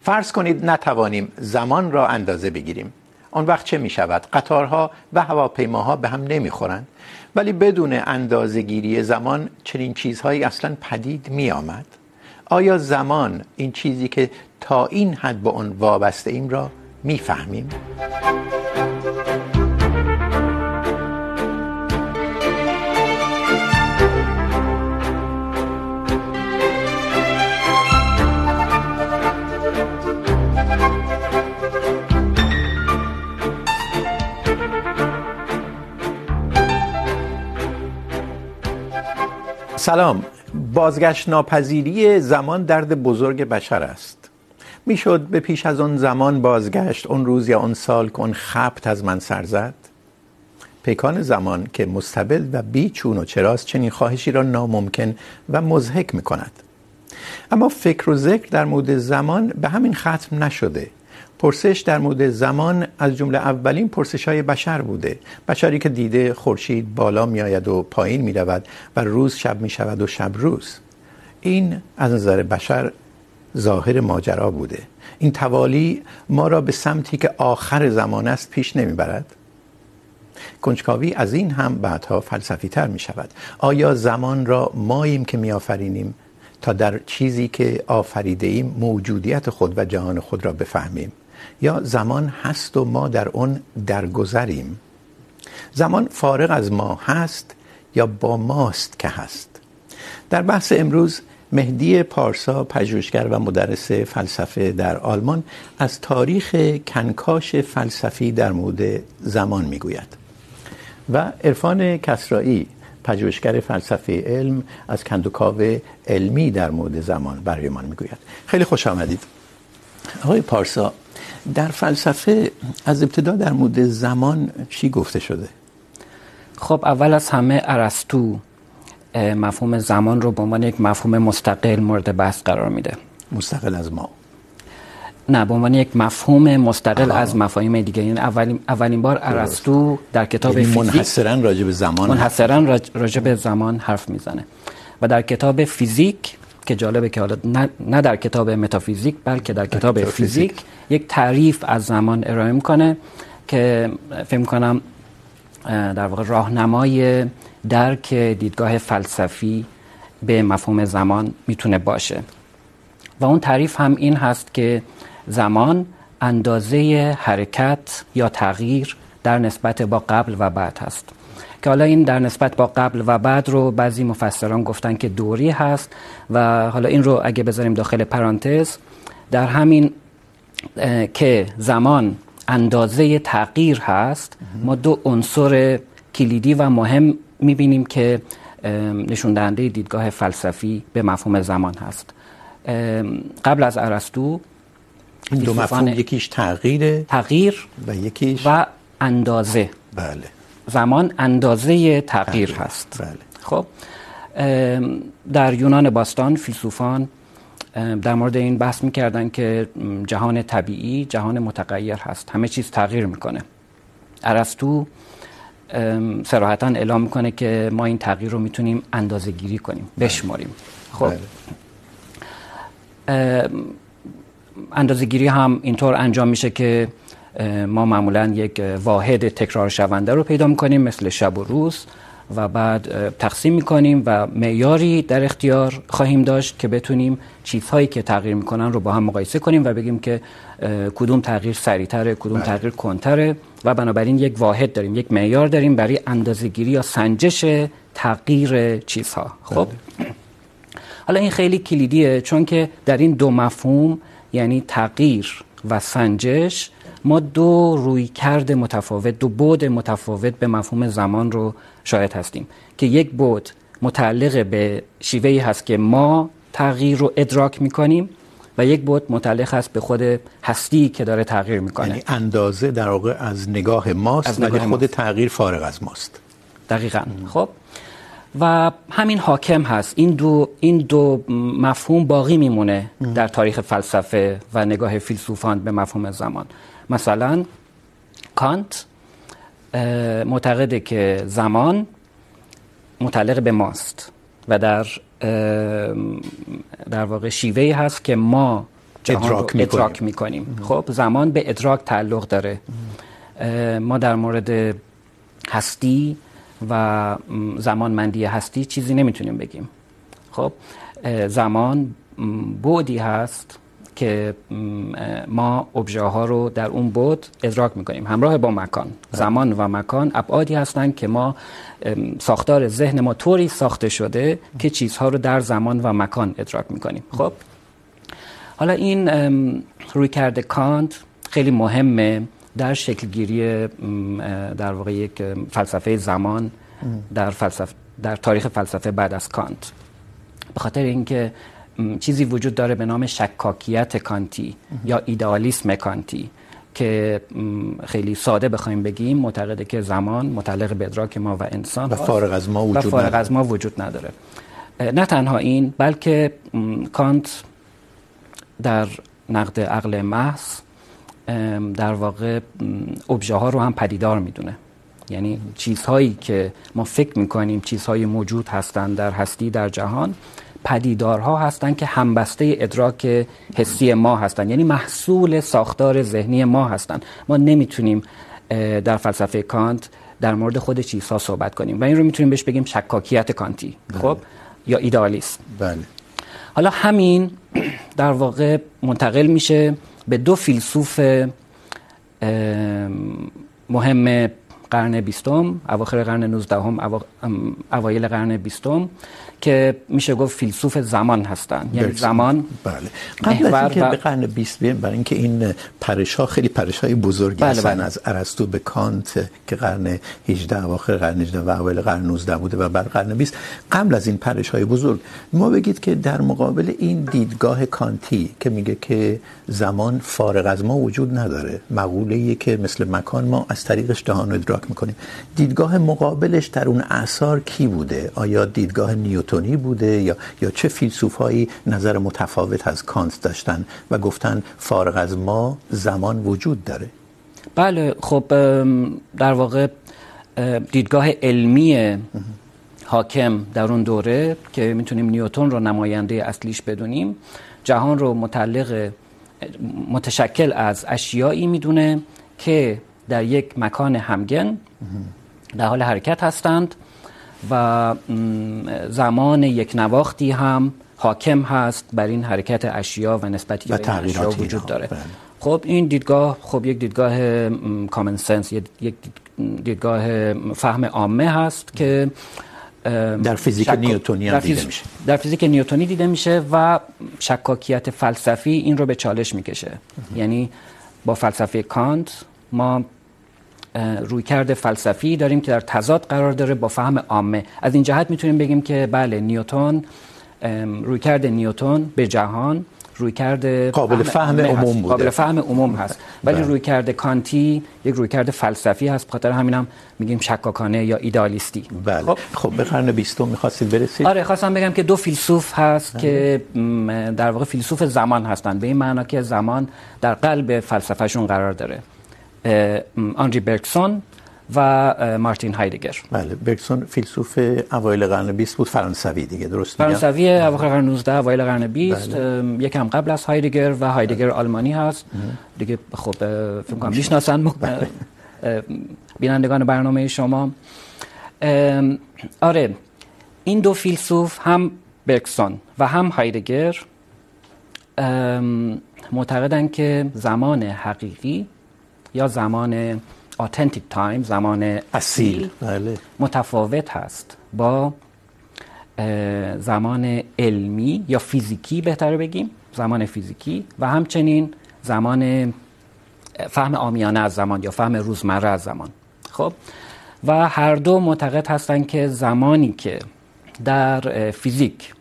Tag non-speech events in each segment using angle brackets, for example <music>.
فرض کنید نتوانیم زمان را اندازه بگیریم. آن وقت چه می شود قطارها و هواپیماها به هم نمی خورند ولی بدون اندازه گیری زمان چنین چیزهایی اصلا پدید می آمد آیا زمان این چیزی که تا این حد به اون وابسته ایم را می فهمیم؟ سلام. بازگشت ناپذیری زمان درد بزرگ بشر است. میشد به پیش از آن زمان بازگشت اون روز یا اون سال که اون خبت از من سر زد. پیکان زمان که مستبل و بیچون و چراست چنین خواهشی را ناممکن و مزهک میکند. اما فکر و ذکر در مورد زمان به همین ختم نشده. پرسش در مورد زمان از جمله اولین پرسش های بشر بوده. بشری که دیده خورشید بالا می آید و پایین می رود و روز شب می شود و شب روز. این از نظر بشر ظاهر ماجرا بوده. این توالی ما را به سمتی که آخر زمان است پیش نمی برد کنجکاوی از این هم بعدها فلسفی تر می شود آیا زمان را ماییم که می آفرینیم تا در چیزی که آفریده ایم موجودیت خود و جهان خود را بفهمیم؟ یا زمان هست و ما در اون درگذریم. زمان فارغ از ما هست یا با ماست که هست. در بحث امروز، مهدی پارسا، پژوهشگر و مدرس فلسفه در آلمان، از تاریخ کنکاش فلسفی در مورد زمان میگوید. و عرفان کسرایی، پژوهشگر فلسفه علم، از کندوکاو علمی در مورد زمان برای ما میگوید. خیلی خوش آمدید. آقای پارسا در فلسفه از ابتدا در مورد زمان چی گفته شده؟ خب اول از همه ارسطو مفهوم زمان رو به عنوان یک مفهوم مستقل مورد بحث قرار میده. مستقل از ما. نه به عنوان یک مفهوم مستقل آه. از مفاهیم دیگه. یعنی اولین اولین بار ارسطو در کتاب فیزیک منحصرا راجع به زمان. منحصرا راجع به زمان حرف میزنه. و در کتاب فیزیک که جالبه که حالا نه, نه در کتاب متافیزیک بلکه در کتاب در فیزیک یک تعریف از زمان ارائه میکنه که فکر کنم در واقع راهنمای درک دیدگاه فلسفی به مفهوم زمان میتونه باشه. و اون تعریف هم این هست که زمان اندازه حرکت یا تغییر در نسبت با قبل و بعد هست. که حالا این در نسبت با قبل و بعد رو بعضی مفسران گفتن که دوری هست و حالا این رو اگه بذاریم داخل پرانتز در همین که زمان اندازه تغییر هست ما دو عنصر کلیدی و مهم میبینیم که نشون دهنده دیدگاه فلسفی به مفهوم زمان هست. قبل از ارسطو این دو مفهوم یکیش تغییر تغییر و یکیش و اندازه. بله. زمان اندازه تغییر هست. بله. خب در یونان باستان فیلسوفان در مورد این بحث میکردن که جهان طبیعی جهان متغیر هست. همه چیز تغییر میکنه. ارسطو صراحتا اعلام میکنه که ما این تغییر رو میتونیم اندازه گیری کنیم بشماریم. خب. اندازه گیری هم اینطور انجام میشه که ما معمولا یک واحد تکرار شونده رو پیدا میکنیم مثل شب و روز و بعد تقسیم میکنیم و معیاری در اختیار خواهیم داشت که بتونیم چیزهایی که تغییر میکنن رو با هم مقایسه کنیم و بگیم که کدوم تغییر سریعتره کدوم تغییر کنتره و بنابراین یک واحد داریم یک معیار داریم برای اندازه‌گیری یا سنجش تغییر چیزها. خب؟ حالا این خیلی کلیدیه چون که در این دو مفهوم یعنی تغییر و سنجش ما دو روی کرد متفاوت دو بود متفاوت به مفهوم زمان رو شاهد هستیم که یک بود متعلق به شیوهی هست که ما تغییر رو ادراک میکنیم و یک بود متعلق هست به خود هستی که داره تغییر میکنه. یعنی اندازه در واقع از نگاه ماست ولی خود تغییر فارغ از ماست. دقیقاً. خب. و همین حاکم هست. این دو این دو مفهوم باقی میمونه در تاریخ فلسفه و نگاه فیلسوفان به مفهوم زمان. مثلا کانت معتقده که زمان متعلق به ماست و در در واقع شیوهی هست که ما جهان ادراک رو ادراک میکنیم. خب زمان به ادراک تعلق داره. ما در مورد هستی و زمانمندی هستی چیزی نمیتونیم بگیم. خب زمان بعدی هست که ما ابژه ها رو در اون بعد ادراک میکنیم. همراه با مکان. زمان و مکان ابعادی هستند که ما ساختار ذهن ما طوری ساخته شده که چیزها رو در زمان و مکان ادراک میکنیم. خب؟ حالا این روی کرده کانت خیلی مهمه در شکلگیری در واقع یک فلسفه زمان در فلسفه در تاریخ فلسفه بعد از کانت. به خاطر اینکه چیزی وجود داره به نام شکاکیت کانتی یا ایدئالیسم کانتی که خیلی ساده بخوایم بگیم معتقده که زمان متعلق به ادراک ما و انسان و فارغ از ما وجود و فارغ از ما وجود نداره. نه تنها این بلکه کانت در نقد عقل محض در واقع ابژه ها رو هم پدیدار میدونه. یعنی چیزهایی که ما فکر میکنیم چیزهای موجود هستند در هستی در جهان پدیدارها هستند که همبسته ادراک حسی ما هستند یعنی محصول ساختار ذهنی ما هستند ما نمیتونیم در فلسفه کانت در مورد خود چیزها صحبت کنیم. و این رو میتونیم بهش بگیم شکاکیت کانتی. بله. خب؟ یا ایدالیسم بله. حالا همین <clears throat> در واقع منتقل میشه به دو فیلسوف مهم قرن بیستم اواخر قرن 19 هم اوایل قرن بیستم. که میشه گفت فیلسوف زمان هستن. یعنی زمان بله. قبل از اینکه و... به قرن 20 بریم برای اینکه این پرش ها خیلی پرش های بزرگی بله هستن بله. از ارسطو به کانت که قرن 18 اواخر قرن 18 و اوایل قرن 19 بوده و بعد قرن 20 قبل از این پرش های بزرگ ما بگید که در مقابل این دیدگاه کانتی که میگه که زمان فارغ از ما وجود نداره مقوله ای که مثل مکان ما از طریقش جهان رو ادراک میکنیم دیدگاه مقابلش در اون اثار کی بوده؟ آیا دیدگاه نیوتن نیوتونی بوده یا یا چه فیلسوفایی نظر متفاوت از کانت داشتن و گفتن فارغ از ما زمان وجود داره؟ بله خب در واقع دیدگاه علمی حاکم در اون دوره که میتونیم نیوتن رو نماینده اصلیش بدونیم جهان رو متعلق متشکل از اشیایی میدونه که در یک مکان همگن در حال حرکت هستند. و زمان یک نواختی هم حاکم هست بر این حرکت اشیا و نسبتی به اشیا وجود داره. خب این دیدگاه خب یک دیدگاه کامن سنس یک دیدگاه فهم عامه هست که در فیزیک شک... نیوتونی هم دیده میشه. در فیزیک نیوتونی دیده میشه و شکاکیت فلسفی این رو به چالش میکشه. یعنی با فلسفه کانت ما روی کرده فلسفی داریم که در تضاد قرار داره با فهم عامه. از این جهت میتونیم بگیم که بله نیوتن روی کرده نیوتن به جهان روی کرده قابل فهم عموم بوده. قابل فهم عموم هست. ولی روی کرده کانتی یک روی کرده فلسفی هست. بخاطر همینم میگیم شکاکانه یا ایدالیستی. بله. خب, خب به قرن 20 می‌خواستید برسید؟ آره خواستم بگم که دو فیلسوف هست که در واقع فیلسوف زمان هستن به این معنا که زمان در قلب فلسفهشون قرار داره. آنری برکسون و مارتین هایدگر بله برکسون فیلسوف اوایل قرن 20 بود فرانسوی دیگه درست میگم فرانسوی اواخر قرن 19 اوایل قرن 20 بله. یکم قبل از هایدگر و هایدگر بله. آلمانی هست دیگه خب فکر کنم میشناسن بله. بینندگان برنامه شما آره این دو فیلسوف هم برکسون و هم هایدگر معتقدن که زمان حقیقی یا زمان authentic time زمان اصیل. بله. متفاوت هست. با زمان علمی یا فیزیکی بهتره بگیم؟ زمان فیزیکی. و همچنین زمان فهم عامیانه از زمان یا فهم روزمره از زمان. خب؟ و هر دو معتقد هستند که زمانی که در فیزیک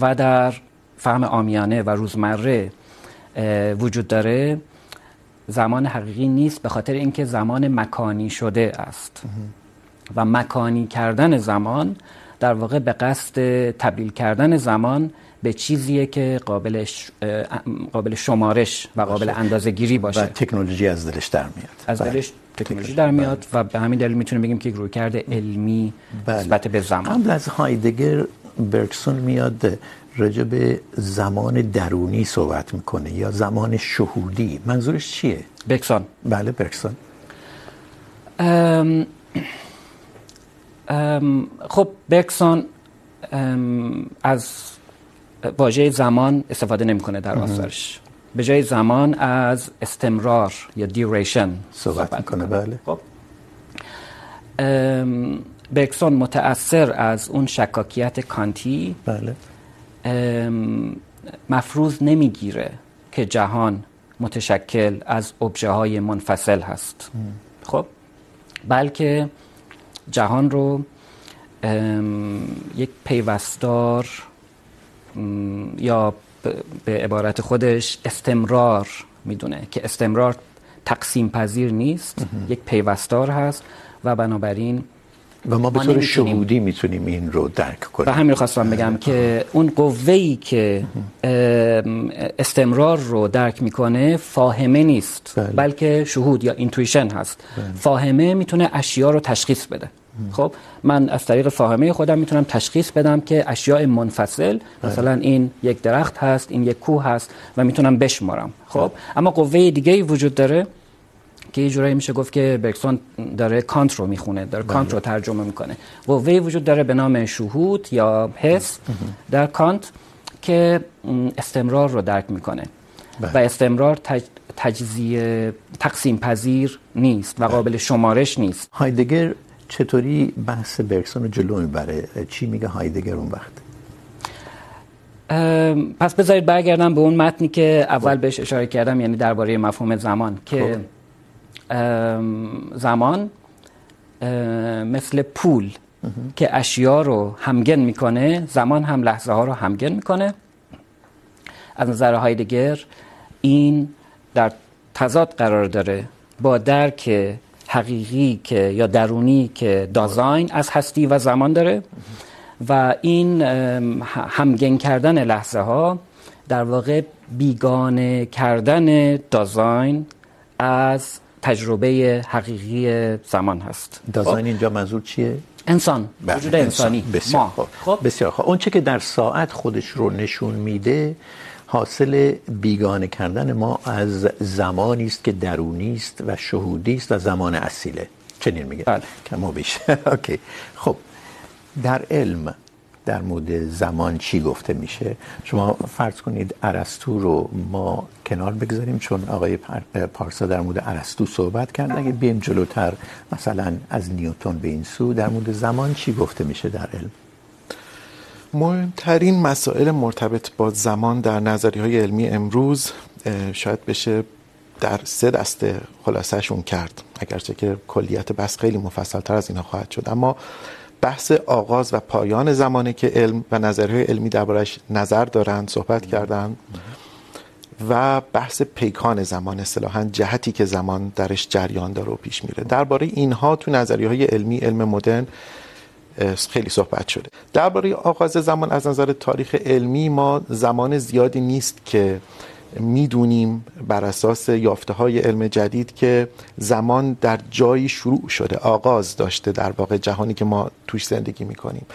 و در فهم عامیانه و روزمره وجود داره زمان حقیقی نیست به خاطر اینکه زمان مکانی شده است. و مکانی کردن زمان در واقع به قصد تبدیل کردن زمان به چیزیه که قابل قابل شمارش و قابل اندازه‌گیری باشه. و تکنولوژی از دلش در میاد. از دلش تکنولوژی در میاد و به همین دلیل میتونیم بگیم که رویکرد علمی نسبت به زمان. قبل از هایدگر برکسون میاد راجع به زمان درونی صحبت میکنه یا زمان شهودی. منظورش چیه؟ بکسان بله برکسون ام ام خب بکسون از واژه زمان استفاده نمیکنه در آثارش. به جای زمان از استمرار یا دیوریشن صحبت میکنه بله. خب. بکسون متأثر از اون شکاکیت کانتی بله. مفروض نمیگیره که جهان متشکل از ابژه های منفصل هست. خب؟ بلکه جهان رو یک پیوستار یا به عبارت خودش استمرار میدونه که استمرار تقسیم پذیر نیست یک پیوستار هست و بنابراین و ما به طور شهودی میتونیم این رو درک کنیم. و همین خواستم بگم که اون قوه‌ای که استمرار رو درک میکنه فاهمه نیست بله. بلکه شهود یا اینتویشن هست. بله. فاهمه میتونه اشیا رو تشخیص بده. خب من از طریق فاهمه خودم میتونم تشخیص بدم که اشیاء منفصل مثلا این یک درخت هست این یک کوه هست و میتونم بشمارم. خب اما قوه دیگه وجود داره که یه جورایی میشه گفت که برکسون داره کانت رو میخونه داره کانت رو ترجمه میکنه. قوه وجود داره به نام شهود یا حس در کانت که استمرار رو درک میکنه. و استمرار تج... تجزیه تقسیم پذیر نیست و قابل شمارش نیست. هایدگر چطوری بحث برکسون رو جلو میبره؟ چی میگه هایدگر اون وقت؟ پس بذارید برگردم به اون متنی که اول بهش اشاره کردم یعنی درباره مفهوم زمان که زمان مثل پول که اشیا رو همگن میکنه، زمان هم لحظه ها رو همگن میکنه. از نظر هایدگر این در تضاد قرار داره با درک حقیقی که یا درونی که دازاین از هستی و زمان داره و این همگن کردن لحظه ها در واقع بیگانه کردن دازاین از تجربه حقیقی زمان هست. دازاین اینجا منظور چیه؟ انسان وجود انسانی بسیار ما خب؟ بسیار خوب. اون چه که در ساعت خودش رو نشون میده حاصل بیگانه کردن ما از زمانی است که درونی است و شهودی است و زمان اصیله. چنین میگه. بله. کم و بیش. <laughs> اوکی. خب در علم در مورد زمان چی گفته میشه؟ شما فرض کنید ارسطو رو ما کنار بگذاریم چون آقای پارسا در مورد ارسطو صحبت کرد. اگه بیم جلوتر، مثلا از نیوتن به این سو، در مورد زمان چی گفته میشه در علم؟ مهمترین مسائل مرتبط با زمان در نظریه های علمی امروز شاید بشه در سه دسته خلاصهشون کرد، اگرچه که کلیت بس خیلی مفصل تر از اینا خواهد شد. اما بحث آغاز و پایان زمانه که علم و نظریه علمی دربارش نظر دارند صحبت کردند و بحث پیکان زمان، اصطلاحا جهتی که زمان درش جریان داره و پیش میره. درباره اینها تو نظریه های علمی، علم مدرن خیلی صحبت شده. درباره آغاز زمان از نظر تاریخ علمی ما زمان زیادی نیست که میدونیم بر اساس یافته های علم جدید که زمان در جایی شروع شده، آغاز داشته در واقع جهانی که ما توش زندگی میکنیم.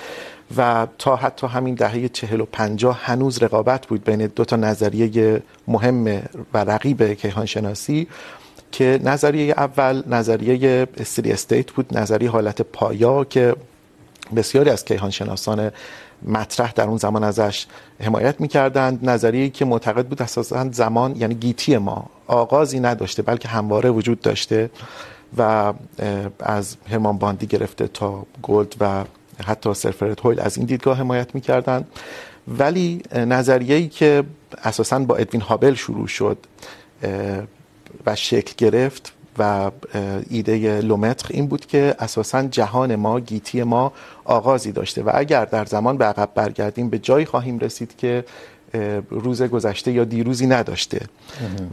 و تا حتی همین دهه چهل و پنجاه هنوز رقابت بود بین دو تا نظریه مهم و رقیب کیهانشناسی که نظریه اول نظریه استری استیت بود، نظریه حالت پایا که بسیاری از کیهانشناسان مطرح در اون زمان ازش حمایت میکردند. نظریه‌ای که معتقد بود اساسا زمان یعنی گیتی ما، آغازی نداشته، بلکه همواره وجود داشته و از هرمان باندی گرفته تا گولد و حتی سرفرد هویل از این دیدگاه حمایت میکردند. ولی نظریه‌ای که اساسا با ادوین هابل شروع شد و شکل گرفت و ایده لومتر این بود که اساسا جهان ما گیتی ما آغازی داشته. و اگر در زمان به عقب برگردیم به جایی خواهیم رسید که روز گذشته یا دیروزی نداشته.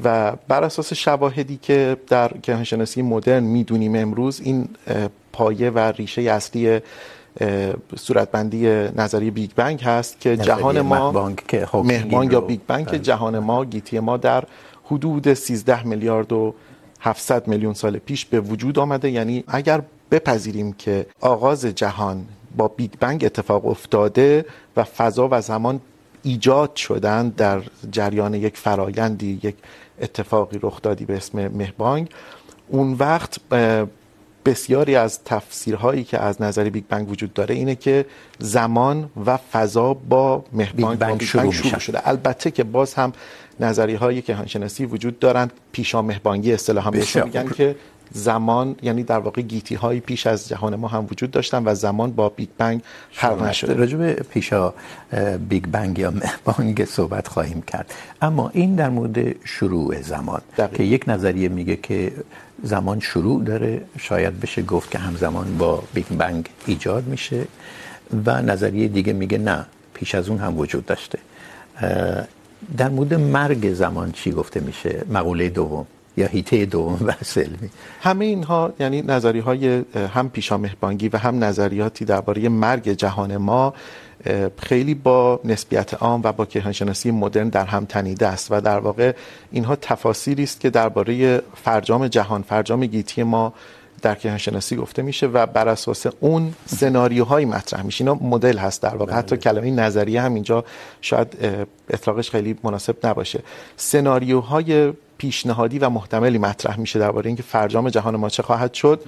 و بر اساس شواهدی که در کیهانشناسی مدرن میدونیم امروز این پایه و ریشه اصلی صورتبندی نظریه بیگ بنگ هست که جهان ما مهبانگ یا بیگ بنگ که جهان ما گیتی ما در حدود 13 میلیارد و 700 میلیون سال پیش به وجود آمده. یعنی اگر بپذیریم که آغاز جهان با بیگ بنگ اتفاق افتاده و فضا و زمان ایجاد شدن در جریان یک فرایندی یک اتفاقی رخ دادی به اسم مهبانگ اون وقت بسیاری از تفسیرهایی که از نظر بیگ بنگ وجود داره اینه که زمان و فضا با مهبانگ بیگ بنگ شروع, شروع شده. البته که باز هم نظریه هایی که کیهانشناسی وجود دارند پیشا مهبانگی اصطلاحا بهشون میگن که زمان یعنی در واقع گیتی های پیش از جهان ما هم وجود داشتن و زمان با بیگ بنگ خلق نشده. راجع به پیشا بیگ بنگ یا مهبانگ صحبت خواهیم کرد. اما این در مورد شروع زمان دقیق. که یک نظریه میگه که زمان شروع داره شاید بشه گفت که همزمان با بیگ بنگ ایجاد میشه و نظریه دیگه میگه نه پیش از اون هم وجود داشته. در مورد مرگ زمان چی گفته میشه؟ مقوله دوم یا هیته دوم <laughs> بحث علمی همه اینها یعنی نظریه های هم پیشامهبانگی و هم نظریاتی درباره مرگ جهان ما خیلی با نسبیت عام و با کیهانشناسی مدرن در هم تنیده است و در واقع اینها تفاسیری است که درباره فرجام جهان، فرجام گیتی ما در کیهانشناسی گفته میشه و بر اساس اون سناریوهایی مطرح میشه. اینا مدل هست در واقع. حتی کلمه نظریه هم اینجا شاید اطلاقش خیلی مناسب نباشه. سناریوهای پیشنهادی و محتملی مطرح میشه درباره اینکه فرجام جهان ما چه خواهد شد.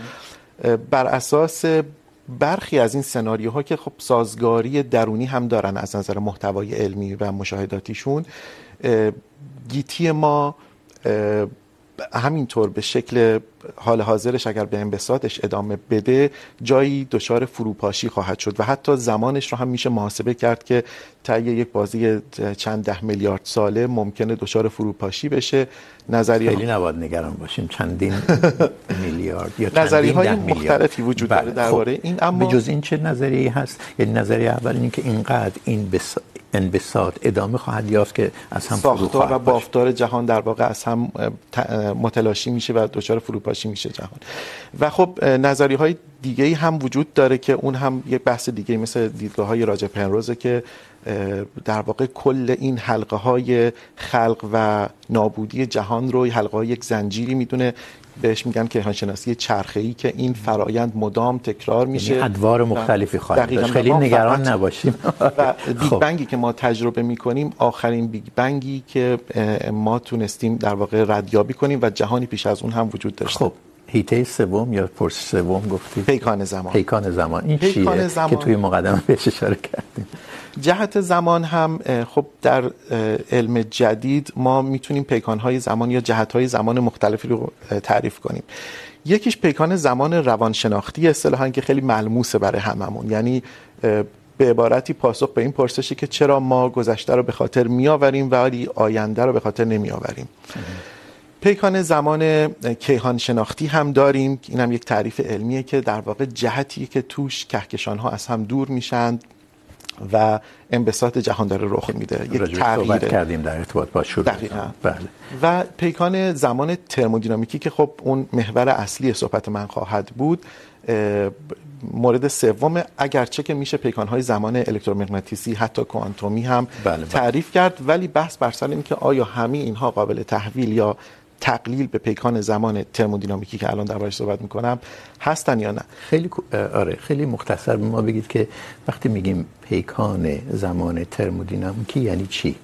بر اساس برخی از این سناریوها که خب سازگاری درونی هم دارن از نظر محتوای علمی و مشاهداتیشون گیتی ما همینطور به شکل حال حاضرش اگر به انبساطش ادامه بده جایی دچار فروپاشی خواهد شد و حتی زمانش رو هم میشه محاسبه کرد که طی یک بازی چند ده میلیارد ساله ممکنه دچار فروپاشی بشه. نظریه خیلی نباید نگران باشیم. چندین <laughs> میلیارد یا نظریه های مختلفی وجود داره درباره این اما به جز این چه نظریه هست؟ یعنی نظریه اول این که اینقدر این بس انبساط ادامه خواهد یافت که از هم ساختار و بافتار جهان در واقع از هم متلاشی میشه و دچار فروپاشی میشه جهان. و خب نظریه های دیگه هم وجود داره که اون هم یک بحث دیگه مثل دیدگاه های راجع پنروزه که در واقع کل این حلقه های خلق و نابودی جهان رو حلقه های یک زنجیری میدونه بهش میگن کیهان شناسی چرخه‌ای که این فرایند مدام تکرار میشه. یعنی ادوار مختلفی خواهد داشت. خیلی نگران نباشیم. و بیگ بنگی که ما تجربه میکنیم آخرین بیگ بنگی که ما تونستیم در واقع ردیابی کنیم و جهانی پیش از اون هم وجود داشته. خب. هیته سوم یا پرس سوم گفتید پیکان زمان پیکان زمان این چیه زمان... که توی مقدمه بهش اشاره کردیم جهت زمان هم خب در علم جدید ما میتونیم پیکانهای زمان یا جهتهای زمان مختلفی رو تعریف کنیم یکیش پیکان زمان روانشناختی اصطلاحا که خیلی ملموسه برای هممون یعنی به عبارتی پاسخ به این پرسشی که چرا ما گذشته رو به خاطر میآوریم ولی آینده رو به خاطر نمیآوریم پیکان زمان کیهان شناختی هم داریم. اینم یک تعریف علمیه که در واقع جهتی که توش کهکشان ها از هم دور میشند و انبساط جهان داره رخ میده. یک تغییر کردیم در ارتباط با شروع. دقیقاً. بله. و پیکان زمان ترمودینامیکی که خب اون محور اصلی صحبت من خواهد بود مورد سوم اگرچه که میشه پیکانهای زمان الکترومغناطیسی حتی کوانتومی هم بله تعریف بله. کرد ولی بحث بر سر اینه که آیا همه اینها قابل تحویل یا تقلیل به پیکان زمان ترمودینامیکی که الان دربارش صحبت میکنم هستن یا نه؟ خیلی آره خیلی مختصر به ما بگید که وقتی میگیم پیکان زمان ترمودینامیکی یعنی چی؟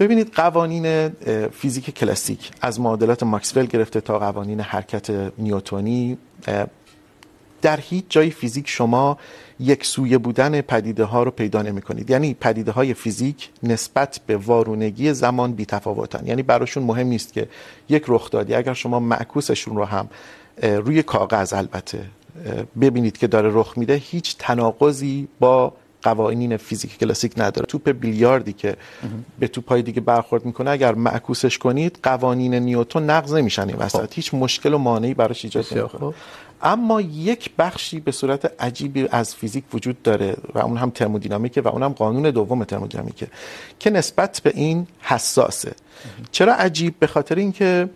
ببینید قوانین فیزیک کلاسیک از معادلات ماکسول گرفته تا قوانین حرکت نیوتونی در هیچ جای فیزیک شما یک سویه بودن پدیده ها رو پیدا نمی کنید یعنی پدیده های فیزیک نسبت به وارونگی زمان بی تفاوتن یعنی براشون مهم نیست که یک رخ دادی. اگر شما معکوسشون رو هم روی کاغذ البته ببینید که داره رخ میده هیچ تناقضی با قوانین فیزیک کلاسیک نداره. توپ بیلیاردی که به توپای دیگه برخورد میکنه اگر معکوسش کنید قوانین نیوتن نقض نمیشن این وسط. هیچ مشکل و مانعی براش ایجاد نمیکنه. اما یک بخشی به صورت عجیبی از فیزیک وجود داره و اون هم ترمودینامیکه و اون هم قانون دوم ترمودینامیکه که نسبت به این حساسه. چرا عجیب؟ به خاطر اینکه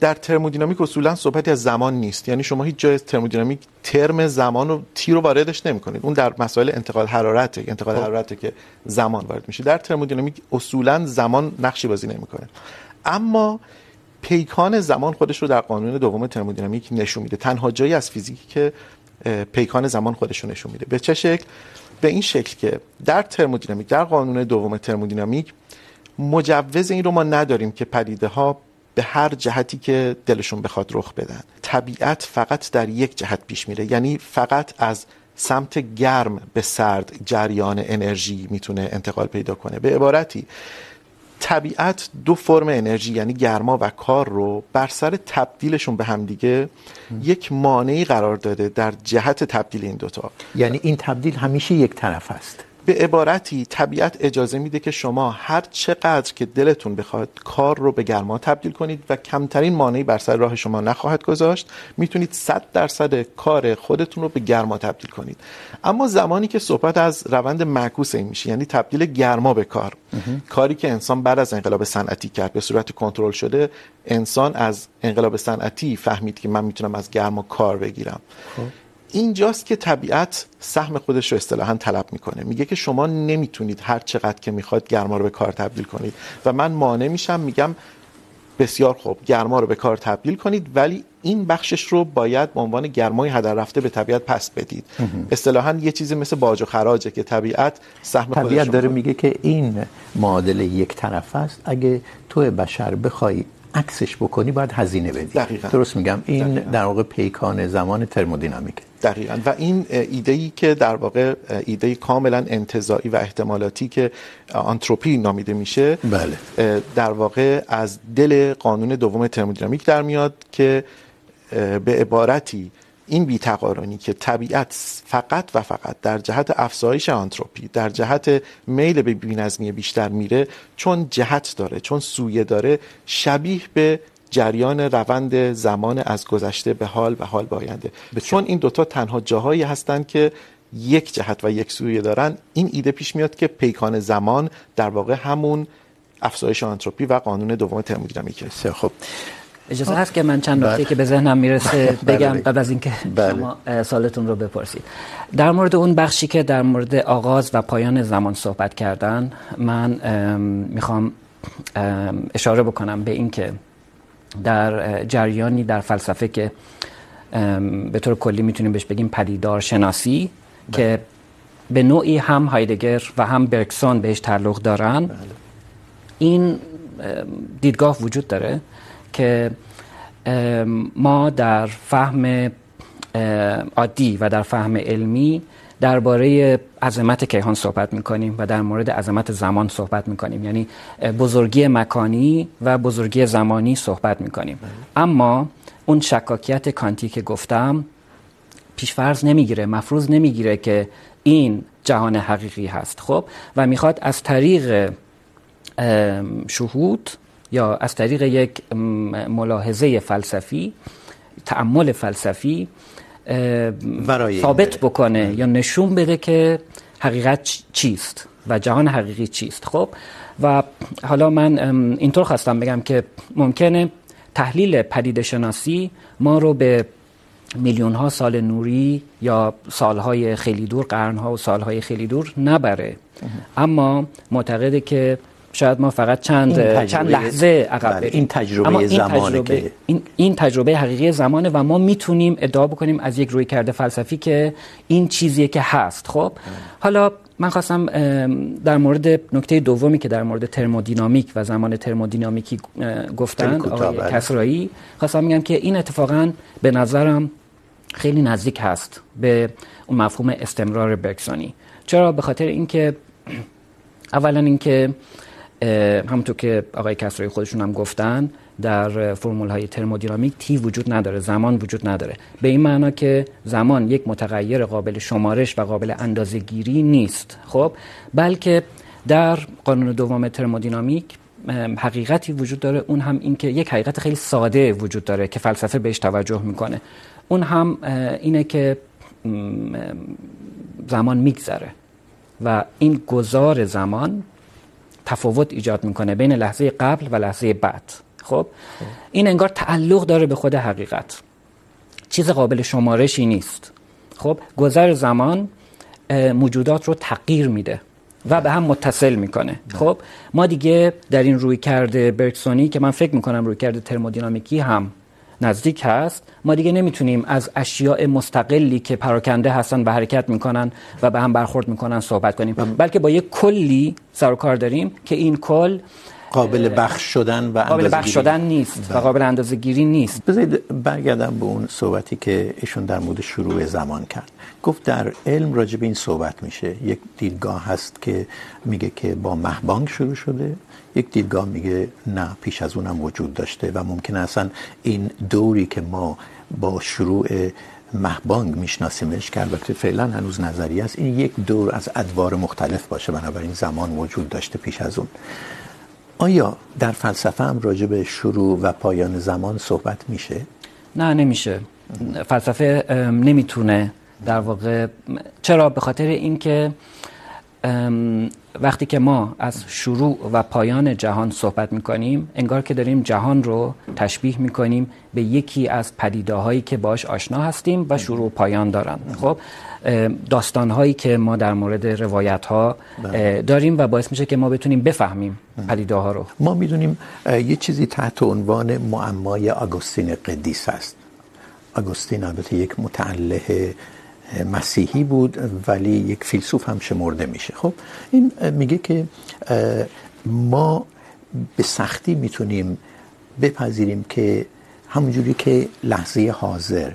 در ترمودینامیک اصولا صحبتی از زمان نیست. یعنی شما هیچ جای ترمودینامیک ترم زمان رو تی رو واردش نمیکنید. اون در مسائل انتقال حرارته انتقال حرارته که زمان وارد میشه. در ترمودینامیک اصولا زمان نقشی بازی نمیکنه. اما پیکان زمان خودش رو در قانون دوم ترمودینامیک نشون میده. تنها جایی از فیزیکی که پیکان زمان خودش رو نشون میده. به چه شکل؟ به این شکل که در ترمودینامیک، در قانون دوم ترمودینامیک مجوز این رو ما نداریم که پدیده ها به هر جهتی که دلشون بخواد رخ بدن. طبیعت فقط در یک جهت پیش میره. یعنی فقط از سمت گرم به سرد جریان انرژی میتونه انتقال پیدا کنه. به عبارتی طبیعت دو فرم انرژی یعنی گرما و کار رو بر سر تبدیلشون به همدیگه یک مانعی قرار داده در جهت تبدیل این دوتا. یعنی این تبدیل همیشه یک طرف است. به عبارتی طبیعت اجازه میده که شما هر چقدر که دلتون بخواد کار رو به گرما تبدیل کنید و کمترین مانعی بر سر راه شما نخواهد گذاشت، میتونید 100 درصد کار خودتون رو به گرما تبدیل کنید اما زمانی که صحبت از روند معکوس این میشه یعنی تبدیل گرما به کار، کاری که انسان بعد از انقلاب صنعتی کرد، به صورت کنترل شده، انسان از انقلاب صنعتی فهمید که من میتونم از گرما کار بگیرم خب. اینجاست که طبیعت سهم خودش رو اصطلاحا طلب میکنه. میگه که شما نمیتونید هر چقدر که میخواد گرما رو به کار تبدیل کنید. و من مانع میشم میگم بسیار خوب گرما رو به کار تبدیل کنید ولی این بخشش رو باید به عنوان گرمای هدر رفته به طبیعت پس بدید. اصطلاحا یه چیزی مثل باج و خراجه که طبیعت سهم خودش طبیعت داره میگه که این معادله یک طرف است. اگه تو بشر بخوای عکسش بکنی باید هزینه بدی دقیقا. درست میگم این دقیقا. در واقع پیکان زمان ترمودینامیک دقیقا و این ایده ای که در واقع ایده کاملا انتزاعی و احتمالاتی که آنتروپی نامیده میشه بله. در واقع از دل قانون دوم ترمودینامیک در میاد که به عبارتی این بیتقارنی که طبیعت فقط و فقط در جهت افزایش آنتروپی در جهت میل به بی‌نظمی بیشتر میره چون جهت داره چون سویه داره شبیه به جریان روند زمان از گذشته به حال و حال به آینده. چون این دوتا تنها جاهایی هستند که یک جهت و یک سویه دارن این ایده پیش میاد که پیکان زمان در واقع همون افزایش آنتروپی و قانون دوم ترمودینامیکه. خب اجازه هست که من چند نکته که به ذهنم میرسه بگم قبل از اینکه شما سوالتون رو بپرسید در مورد اون بخشی که در مورد آغاز و پایان زمان صحبت کردن من میخوام اشاره بکنم به اینکه در جریانی در فلسفه که به طور کلی میتونیم بهش بگیم پدیدار شناسی بله. که به نوعی هم هایدگر و هم برکسون بهش تعلق دارن بله. این دیدگاه وجود داره که ما در فهم عادی و در فهم علمی درباره عظمت کیهان صحبت میکنیم و در مورد عظمت زمان صحبت میکنیم. یعنی بزرگی مکانی و بزرگی زمانی صحبت میکنیم. اما اون شکاکیت کانتی که گفتم پیشفرض نمیگیره، مفروض نمیگیره که این جهان حقیقی هست. خب؟ و میخواد از طریق شهود یا از طریق یک ملاحظه فلسفی تعمل فلسفی ثابت بکنه یا نشون بده که حقیقت چیست و جهان حقیقی چیست. خب؟ و حالا من اینطور خواستم بگم که ممکنه تحلیل پدیده شناسی ما رو به میلیون ها سال نوری یا سالهای خیلی دور قرنها و سالهای خیلی دور نبره. اما معتقده که شاید ما فقط چند چند لحظه عقب بریم. این تجربه این زمانه تجربه که این این تجربه حقیقی زمانه و ما میتونیم ادعا بکنیم از یک روی کرده فلسفی که این چیزیه که هست. خب؟ حالا من خواستم در مورد نکته دومی که در مورد ترمودینامیک و زمان ترمودینامیکی گفتند آقای کسرایی خواستم بگم که این اتفاقا به نظرم خیلی نزدیک هست به اون مفهوم استمرار برکسونی چرا؟ به خاطر اینکه <clears throat> اولا اینکه همونطور که آقای کسرایی خودشون هم گفتن، در فرمول های ترمودینامیک تی وجود نداره، زمان وجود نداره. به این معنا که زمان یک متغیر قابل شمارش و قابل اندازه گیری نیست، خب؟ بلکه در قانون دوم ترمودینامیک حقیقتی وجود داره. اون هم این که یک حقیقت خیلی ساده وجود داره که فلسفه بهش توجه میکنه. اون هم اینه که زمان میگذره و این گذار زمان تفاوت ایجاد میکنه بین لحظه قبل و لحظه بعد. خب؟ این انگار تعلق داره به خود حقیقت. چیز قابل شمارشی نیست. خب؟ گذر زمان موجودات رو تغییر میده و به هم متصل میکنه. خب؟ ما دیگه در این روی کرده برکسونی که من فکر میکنم روی کرده ترمودینامیکی هم نزدیک هست. ما دیگه نمیتونیم از اشیاء مستقلی که پراکنده هستن و حرکت میکنن و به هم برخورد میکنن صحبت کنیم. بلکه با یک کلی سر و کار داریم که این کل قابل بخش شدن و قابل بخش شدن نیست و قابل اندازه گیری نیست. بذارید برگردم به اون صحبتی که ایشون در مورد شروع زمان کرد. گفت در علم راجع به این صحبت میشه. یک دیدگاه هست که میگه که با مهبانگ شروع شده. یک دیدگاه میگه نه، پیش از اونم وجود داشته و ممکنه اصلا این دوری که ما با شروع مهبانگ میشناسیمش که البته فعلا هنوز نظریه است، این یک دور از ادوار مختلف باشه. بنابراین زمان وجود داشته پیش از اون. آیا در فلسفه هم راجع به شروع و پایان زمان صحبت میشه؟ نه، نمیشه. فلسفه نمیتونه در واقع، چرا؟ به خاطر اینکه وقتی که ما از شروع و پایان جهان صحبت میکنیم انگار که داریم جهان رو تشبیه میکنیم به یکی از پدیده هایی که باش آشنا هستیم و شروع و پایان دارن. خب داستان هایی که ما در مورد روایت ها داریم و باعث میشه که ما بتونیم بفهمیم پدیده ها رو. ما میدونیم یه چیزی تحت عنوان معمای آگوستین قدیس است. آگوستین البته یک متعله مسیحی بود، ولی یک فیلسوف هم شمرده میشه. خب، این میگه که، ما به سختی میتونیم بپذیریم که همونجوری که لحظه حاضر،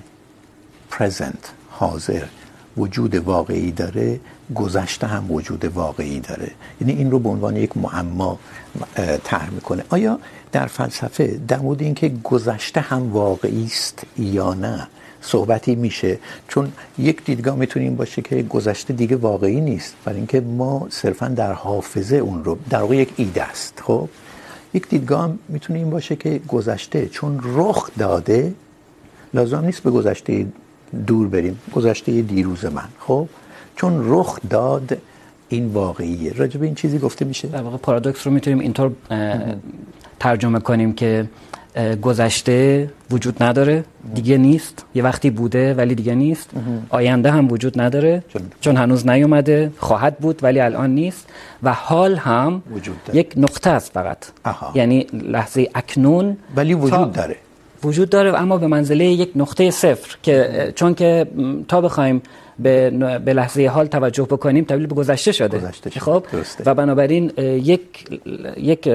present حاضر وجود واقعی داره، گذشته هم وجود واقعی داره. یعنی این رو به عنوان یک معما طرح میکنه. آیا در فلسفه در مورد اینکه گذشته هم واقعی است یا نه صحبتی میشه. چون یک دیدگاه میتونه این باشه که گذشته دیگه واقعی نیست. برای اینکه ما صرفا در حافظه اون رو در واقع یک ایده است. خب؟ یک دیدگاه هم میتونه این باشه که گذشته. چون رخ داده، لازم نیست به گذشته دور بریم. گذشته دیروز من. خب؟ چون رخ داد، این واقعیه. راجع به این چیزی گفته میشه؟ در واقع پارادوکس رو میتونیم اینطور ترجمه کنیم که گذشته وجود نداره. دیگه نیست. یه وقتی بوده ولی دیگه نیست. آینده هم وجود نداره. چون هنوز نیومده. خواهد بود ولی الان نیست. و حال هم یک نقطه است فقط. یعنی لحظه اکنون ولی وجود داره. وجود داره اما به منزله یک نقطه صفر که چون که تا بخوایم به به لحظه حال توجه بکنیم تبدیل به گذشته شده. گذشته خب؟ و بنابراین یک یک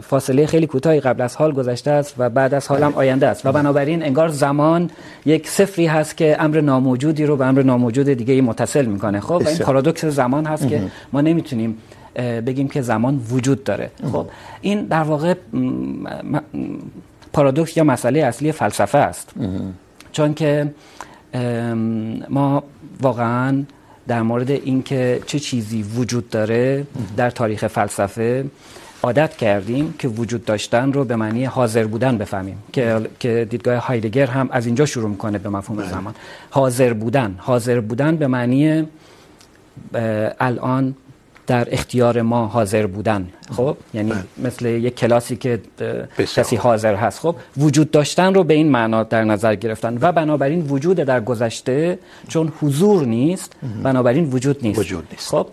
فاصله خیلی کوتاهی قبل از حال گذشته است و بعد از حال هم آینده است. و بنابراین انگار زمان یک صفری هست که امر ناموجودی رو به امر ناموجود دیگه متصل میکنه. خب؟ و این پارادوکس زمان هست که ما نمیتونیم بگیم که زمان وجود داره. خب؟ این در واقع پارادوکس یا مسئله اصلی فلسفه است. چون که ما واقعا در مورد اینکه چه چیزی وجود داره در تاریخ فلسفه عادت کردیم که وجود داشتن رو به معنی حاضر بودن بفهمیم. که که دیدگاه هایدگر هم از اینجا شروع میکنه به مفهوم زمان. حاضر بودن. حاضر بودن به معنی الان در اختیار ما حاضر بودن. خب؟ یعنی بله. مثل یک کلاسی که کسی حاضر هست. خب؟ وجود داشتن رو به این معنا در نظر گرفتن. و بنابراین وجود در گذشته چون حضور نیست بنابراین وجود نیست. وجود نیست. خب؟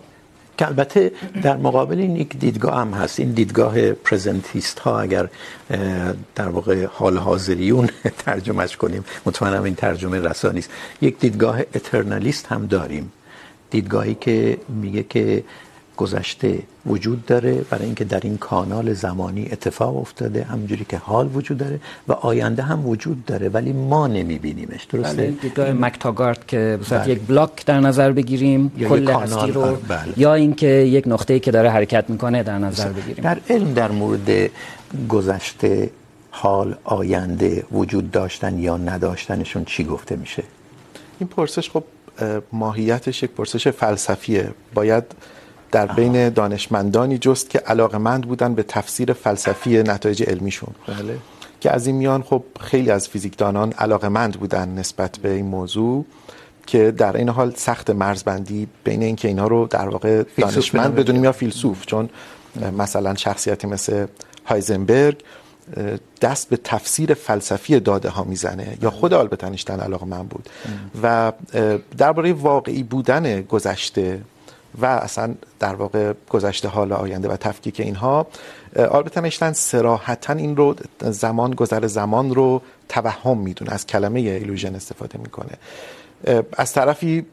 که البته در مقابل این یک دیدگاه هم هست. این دیدگاه پرزنتیست ها اگر در واقع حال حاضریون <laughs> ترجمهش کنیم مطمئنم این ترجمه رسانی است یک دیدگاه اترنالیست هم داریم. دیدگاهی که میگه که گذشته وجود داره برای اینکه در این کانال زمانی اتفاق افتاده همونجوری که حال وجود داره و آینده هم وجود داره ولی ما نمیبینیمش درسته؟ بله. دیدگاه مکتاگارد که مثلا یک بلاک در نظر بگیریم کل هستی رو بله. یا اینکه یک نقطه‌ای که داره حرکت میکنه در نظر بگیریم. در علم در مورد گذشته حال آینده وجود داشتن یا نداشتنشون چی گفته میشه؟ این پرسش خب ماهیتش یک پرسش فلسفیه. باید در بین دانشمندانی جست که علاقمند بودن به تفسیر فلسفی نتایج علمیشون. بله. که از این میان خب خیلی از فیزیکدانان علاقمند بودن نسبت به این موضوع که در این حال سخت مرزبندی بین اینکه اینها رو در واقع دانشمند بدونیم یا فیلسوف. چون مثلا شخصیتی مثل هایزنبرگ دست به تفسیر فلسفی داده ها میزنه. یا خود آلبرت اینشتین علاقمند بود. و درباره واقعی بودن گذشته و اصلا در واقع گذشته حال آینده و تفکیک اینها آلبرت اینشتین صراحتا این رو زمان، گذر زمان رو توهم میدونه، از کلمه ایلوژن استفاده میکنه. از طرفی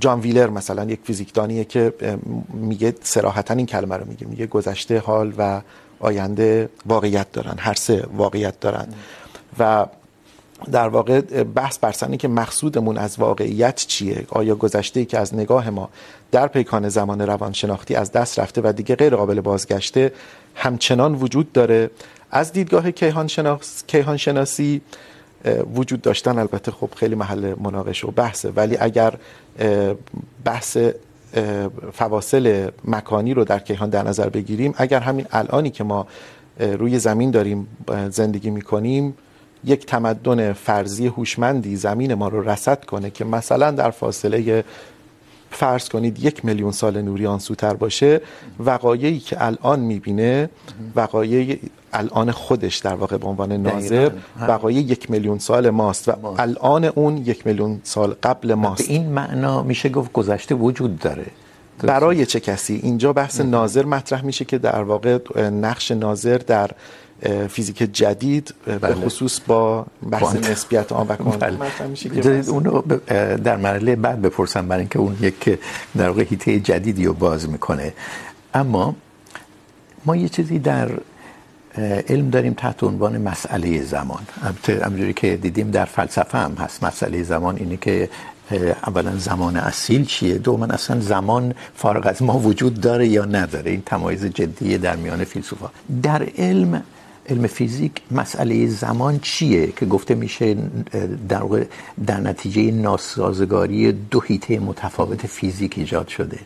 جان ویلر مثلا یک فیزیکدانیه که میگه صراحتا این کلمه رو میگه میگه گذشته حال و آینده واقعیت دارن، هر سه واقعیت دارن. و در واقع بحث بر که مقصودمون از واقعیت چیه؟ آیا گذشته ای که از نگاه ما در پیکان زمان روانشناختی از دست رفته و دیگه غیر قابل بازگشته همچنان وجود داره؟ از دیدگاه کیهان, شناس، کیهان شناسی وجود داشتن البته خب خیلی محل مناقشه و بحثه. ولی اگر بحث فواصل مکانی رو در کیهان در نظر بگیریم اگر همین الانی که ما روی زمین داریم زندگی میکنیم یک تمدن فرضی هوشمندی زمین ما رو رصد کنه که مثلا در فاصله فرض کنید یک میلیون سال نوری آن سوتر باشه وقایعی که الان میبینه وقایع الان خودش در واقع به عنوان ناظر وقایع یک میلیون سال ماست و الان اون یک میلیون سال قبل ماست. به این معنا میشه گفت گذشته وجود داره. برای چه کسی؟ اینجا بحث ناظر مطرح میشه که در واقع نقش ناظر در فیزیک جدید به خصوص با بحث نسبیت آن و کوانتوم مطرح میشه که اونو در مرحله بعد بپرسم برای اینکه اون یک در واقع هیته جدیدی رو باز میکنه. اما ما یه چیزی در علم داریم تحت عنوان مسئله زمان. همونجوری که دیدیم در فلسفه هم هست. مسئله زمان اینه که اولا زمان اصیل چیه؟ دوما اصلا زمان فارغ از ما وجود داره یا نداره؟ این تمایز جدیه در میان فیلسوفا. در علم علم فیزیک مسئله زمان چیه که گفته میشه در در نتیجه ناسازگاری دو هیته متفاوت فیزیک ایجاد شده.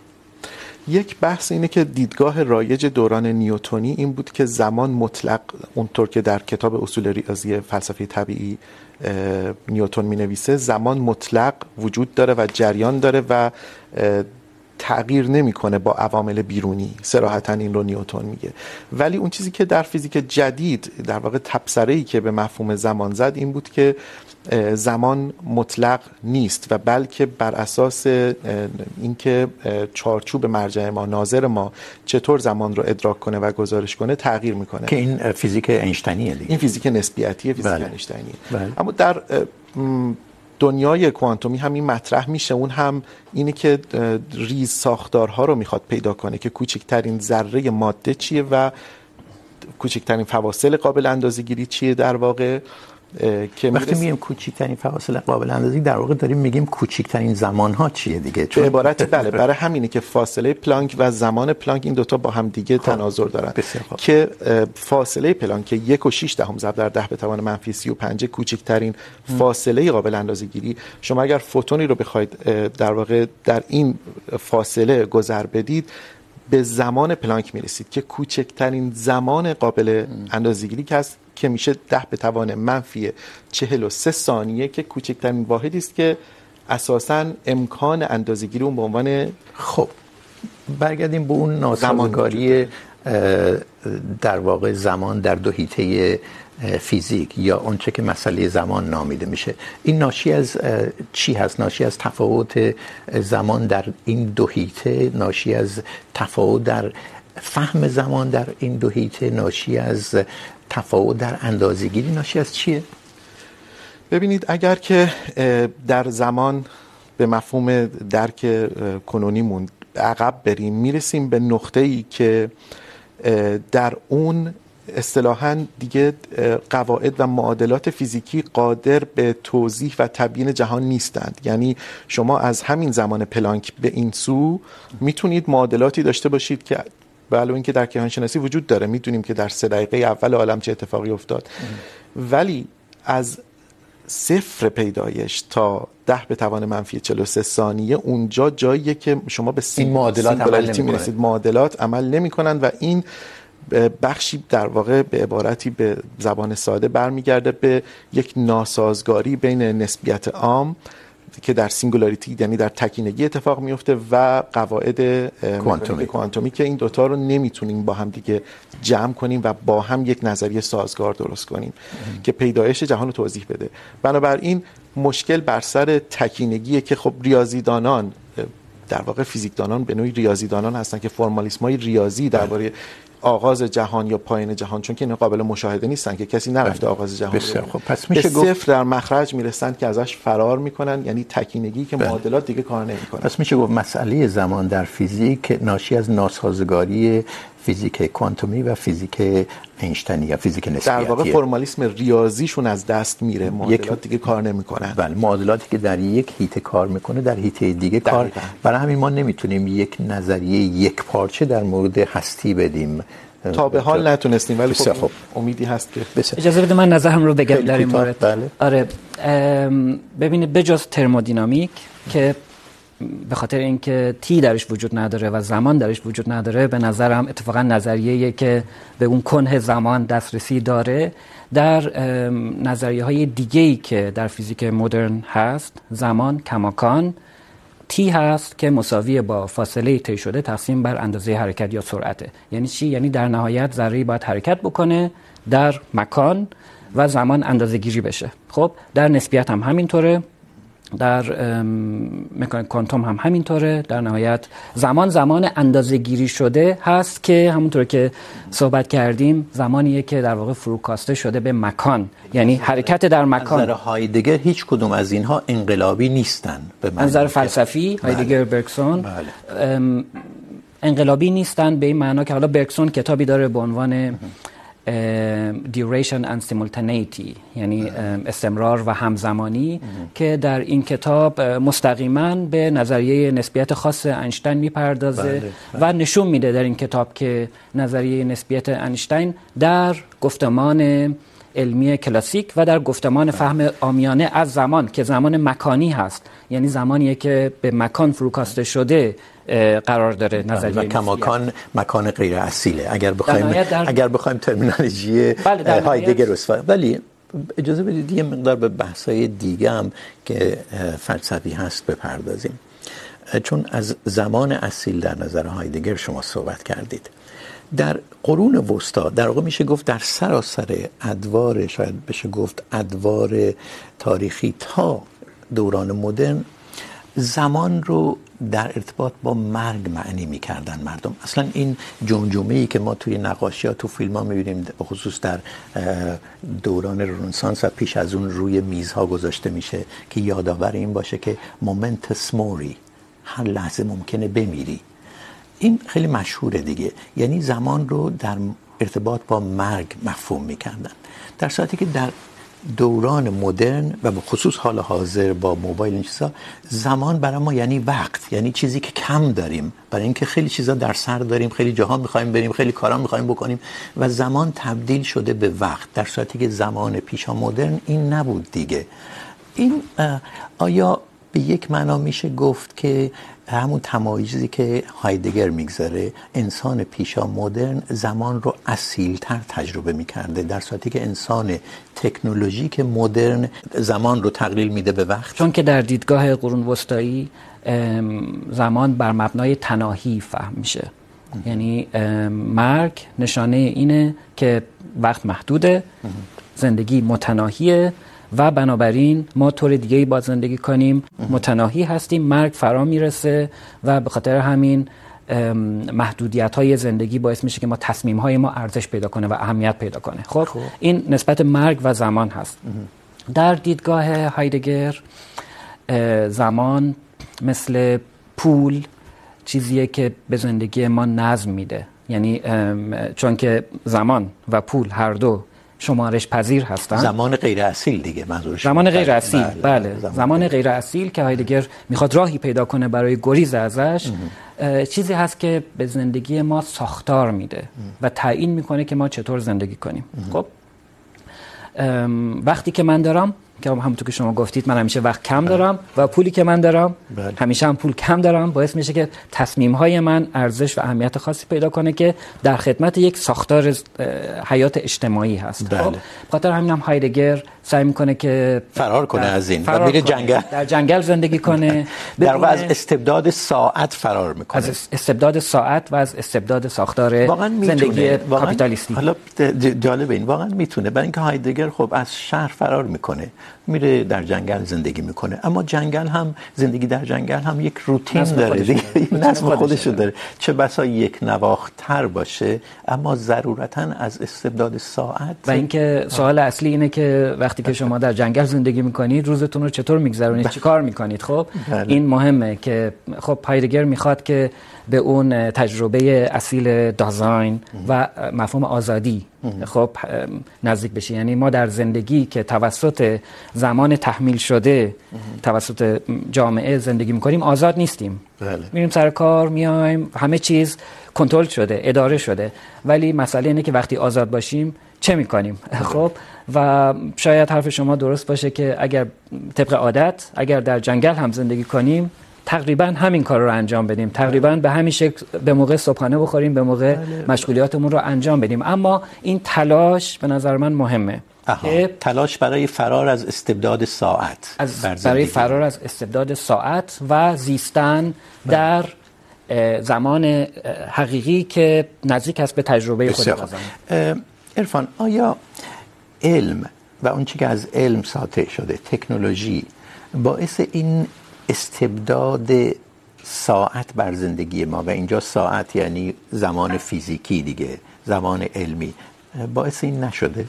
یک بحث اینه که دیدگاه رایج دوران نیوتونی این بود که زمان مطلق، اونطور که در کتاب اصول ریاضی فلسفه طبیعی نیوتن می نویسه زمان مطلق وجود داره و جریان داره و تغییر نمیکنه با عوامل بیرونی. صراحتا این رو نیوتن میگه. ولی اون چیزی که در فیزیک جدید در واقع تبصره ای که به مفهوم زمان زد این بود که زمان مطلق نیست و بلکه بر اساس اینکه چارچوب مرجع ما ناظر ما چطور زمان رو ادراک کنه و گزارش کنه تغییر میکنه. که این فیزیک اینشتینیه دیگه. این فیزیک نسبیتیه فیزیک بله. اینشتینیه. بله. اما در دنیای کوانتومی همین مطرح میشه. اون هم اینه که ریز ساختارها رو میخواد پیدا کنه که کوچکترین ذره ماده چیه و کوچکترین فواصل قابل اندازه گیری چیه در واقع. که وقتی میگیم کوچکترین فواصل قابل اندازی در واقع داریم میگیم کوچکترین زمان ها چیه دیگه؟ چون به عبارت بله برای همینه که فاصله پلانک و زمان پلانک این دوتا با هم دیگه تناظر دارن. که فاصله پلانک یک و 6 دهم ضرب در 10 به توان منفی 35 کوچکترین فاصله قابل اندازه گیری شما اگر فوتونی رو بخواید در واقع در این فاصله گذر بدید به زمان پلانک میرسید که کوچکترین زمان قابل اندازه‌گیری که هست که میشه ده به توان منفی چهل و سه ثانیه که کوچکترین واحدی است که اساسا امکان اندازه‌گیری اون به عنوان خب برگردیم به اون ناسازگاری در واقع زمان در دو حیطه فیزیک یا اونچه که مسئله زمان نامیده میشه. این ناشی از چی هست؟ ناشی از تفاوت زمان در این دو حیطه ناشی از تفاوت در فهم زمان در این دو حیطه ناشی از تفاوت در اندازه‌گیری ناشی از چیه؟ ببینید، اگر که در زمان به مفهوم درک کنونیمون عقب بریم، میرسیم به نقطه‌ای که در اون اصطلاحا دیگه قواعد و معادلات فیزیکی قادر به توضیح و تبیین جهان نیستند. یعنی شما از همین زمان پلانک به این سو میتونید معادلاتی داشته باشید که بله اینکه در کیهان شناسی وجود داره. میدونیم که در سه دقیقه اول عالم چه اتفاقی افتاد. ولی از صفر پیدایش تا ده به توان منفی 43 ثانیه اونجا جاییه که شما به این معادلات عمل نمی‌کنند معادلات عمل نمی‌کنند و این بخشی در واقع به عبارتی به زبان ساده برمیگرده به یک ناسازگاری بین نسبیت عام که در سینگولاریتی یعنی در تکینگی اتفاق میفته و قواعد کوانتومی. کوانتومی که این دوتا رو نمیتونیم با هم دیگه جمع کنیم و با هم یک نظریه سازگار درست کنیم ام. که پیدایش جهان رو توضیح بده. بنابراین مشکل بر سر تکینگیه که خب ریاضیدانان در واقع فیزیکدانان به نوعی ریاضیدانان هستن که فرمالیسم های ریاضی درباره آغاز جهان یا پایان جهان چون که اینا قابل مشاهده نیستن که کسی نرفته آغاز جهان بسیار خب پس میشه گفت صفر در مخرج میرسند که ازش فرار میکنن یعنی تکینگی که. معادلات دیگه کار نمیکنن. پس میشه گفت مسئله زمان در فیزیک ناشی از ناسازگاری فیزیک کوانتومی و فیزیک اینشتینی یا فیزیک در واقع فرمالیسم ریاضیشون از دست میره معادلات دیگه کار نمیکنن. بله معادلاتی که در یک هیته کار میکنه در هیته دیگه کار. برای همین ما نمیتونیم یک نظریه یک پارچه در مورد هستی بدیم. تا به حال نتونستیم ولی خب خوب. امیدی هست که بسیار. اجازه بده من نظرم رو بگم در این مورد. بله. آره ام، ببینید بجز ترمودینامیک که به خاطر اینکه تی درش وجود نداره و زمان درش وجود نداره، به نظرم اتفاقا نظریه که به اون کنه زمان دسترسی داره در نظریه های دیگه ای که در فیزیک مدرن هست، زمان، کماکان، تی هست که مساوی با فاصله طی شده تقسیم بر اندازه حرکت یا سرعته. یعنی چی؟ یعنی در نهایت ذره باید حرکت بکنه در مکان و زمان اندازه گیری بشه. خب، در نسبیت هم همینطوره. در مکانیک کوانتوم هم همینطوره. در نهایت زمان زمان اندازه گیری شده هست که همونطور که صحبت کردیم زمانیه که در واقع فروکاسته شده به مکان. یعنی حرکت در مکان. نظر هایدگر هیچ کدوم از اینها انقلابی نیستن به نظر فلسفی هایدگر بله. ام، انقلابی نیستن به این معنا که حالا برگسون کتابی داره به عنوان duration and simultaneity یعنی استمرار و همزمانی که در این کتاب مستقیما به نظریه نسبیت خاص اینشتین میپردازه و نشون میده در این کتاب که نظریه نسبیت اینشتین در گفتمان علمی کلاسیک و در گفتمان فهم آمیانه از زمان که زمان مکانی هست. یعنی زمانیه که به مکان فروکاسته شده قرار داره نظریه و. کماکان مکان غیر اصیله. اگر بخوایم در- اگر بخوایم ترمینولوژی بله، هایدگر استفاده ولی اجازه بدید یه مقدار به بحث‌های دیگه هم که فلسفی هست بپردازیم. چون از زمان اصیل در نظر هایدگر شما صحبت کردید. در قرون وسطا در واقع میشه گفت در سراسر ادوار، شاید بشه گفت ادوار تاریخی تا دوران مدرن، زمان رو در ارتباط با مرگ معنی میکردن مردم. اصلا این جمجمه ای که ما توی نقاشی ها، تو فیلم ها میبینیم، به خصوص در دوران رنسانس و پیش از اون روی میزها گذاشته میشه که یادآور این باشه که مومنتس موری هر لحظه ممکنه بمیری. این خیلی مشهوره دیگه. یعنی زمان رو در ارتباط با مرگ مفهوم میکردن. در صورتی که در دوران مدرن و به خصوص حال حاضر با موبایل این چیزا، زمان برای ما یعنی وقت یعنی چیزی که کم داریم. برای اینکه خیلی چیزا در سر داریم، خیلی جاها میخوایم بریم، خیلی کارا میخوایم بکنیم و زمان تبدیل شده به وقت. در صورتی که زمان پیشا مدرن این نبود دیگه. این آیا به یک معنا میشه گفت که همون تمایزی که هایدگر میگذاره انسان پیشا مدرن زمان رو اصیلتر تجربه میکرده در صورتی که انسان تکنولوژیک مدرن زمان رو تقلیل میده به وقت. چون که در دیدگاه قرون وسطایی زمان بر مبنای تناهی فهم میشه. یعنی مرگ نشانه اینه که وقت محدوده زندگی متناهیه و بنابراین ما طور دیگه ای با زندگی کنیم. متناهی هستیم مرگ فرا میرسه و به خاطر همین محدودیت های زندگی باعث میشه که ما تصمیم های ما ارزش پیدا کنه و اهمیت پیدا کنه. خب, خب. این نسبت مرگ و زمان هست. در دیدگاه هایدگر زمان مثل پول چیزیه که به زندگی ما نظم میده. یعنی چون که زمان و پول هر دو شمارش پذیر هستن؟ زمان غیر اصیل دیگه منظورش زمان غیر اصیل. بله, بله. زمان, زمان غیر اصیل. که هایدگر میخواد راهی پیدا کنه برای گریز ازش چیزی هست که به زندگی ما ساختار میده و تعیین میکنه که ما چطور زندگی کنیم. خب وقتی که من دارم که همونطور که شما گفتید من همیشه وقت کم دارم و پولی که من دارم بله. همیشه هم پول کم دارم باعث میشه که تصمیم های من ارزش و اهمیت خاصی پیدا کنه که در خدمت یک ساختار حیات اجتماعی هست بله. خاطر همین هم هایدگر سعی میکنه که فرار کنه از این. و فرار میره کنه. جنگل. در جنگل زندگی کنه. <laughs> در واقع از استبداد ساعت فرار میکنه. از استبداد ساعت و از استبداد ساختار زندگی کاپیتالیستی. حالا جالب این. واقعا میتونه. برای اینکه هایدگر خب از شهر فرار میکنه. میره در جنگل زندگی میکنه. اما جنگل هم زندگی در جنگل هم یک روتین داره خودش دیگه. نظم خودش خودشو داره. داره چه بسا یک نواختر باشه اما ضرورتا از استبداد ساعت و اینکه سوال اصلی اینه که وقتی که شما در جنگل زندگی میکنید روزتون رو چطور میگذرونید؟ چی کار میکنید؟ خب بله. این مهمه که خب هایدگر میخواد که به اون تجربه اصیل دازاین و مفهوم آزادی خب نزدیک بشه یعنی ما در زندگی که توسط زمان تحمیل شده توسط جامعه زندگی میکنیم آزاد نیستیم. بله. میریم سر کار میایم همه چیز کنترل شده اداره شده. ولی مسئله اینه که وقتی آزاد باشیم چه میکنیم؟ خب و شاید حرف شما درست باشه که اگر طبق عادت اگر در جنگل هم زندگی کنیم تقریباً همین کار رو انجام بدیم. تقریباً به همین شکل به موقع صبحانه بخوریم به موقع مشغولیاتمون رو انجام بدیم. اما این تلاش به نظر من مهمه. آها. تلاش برای فرار از استبداد ساعت از برای. فرار از استبداد ساعت و زیستن در زمان حقیقی که نزدیک است به تجربه خود عرفان آیا علم و اون چی که از علم ساطع شده، تکنولوژی، باعث این استبداد ساعت بر زندگی ما. و اینجا ساعت یعنی زمان فیزیکی دیگه، زمان علمی. باعث این نشده.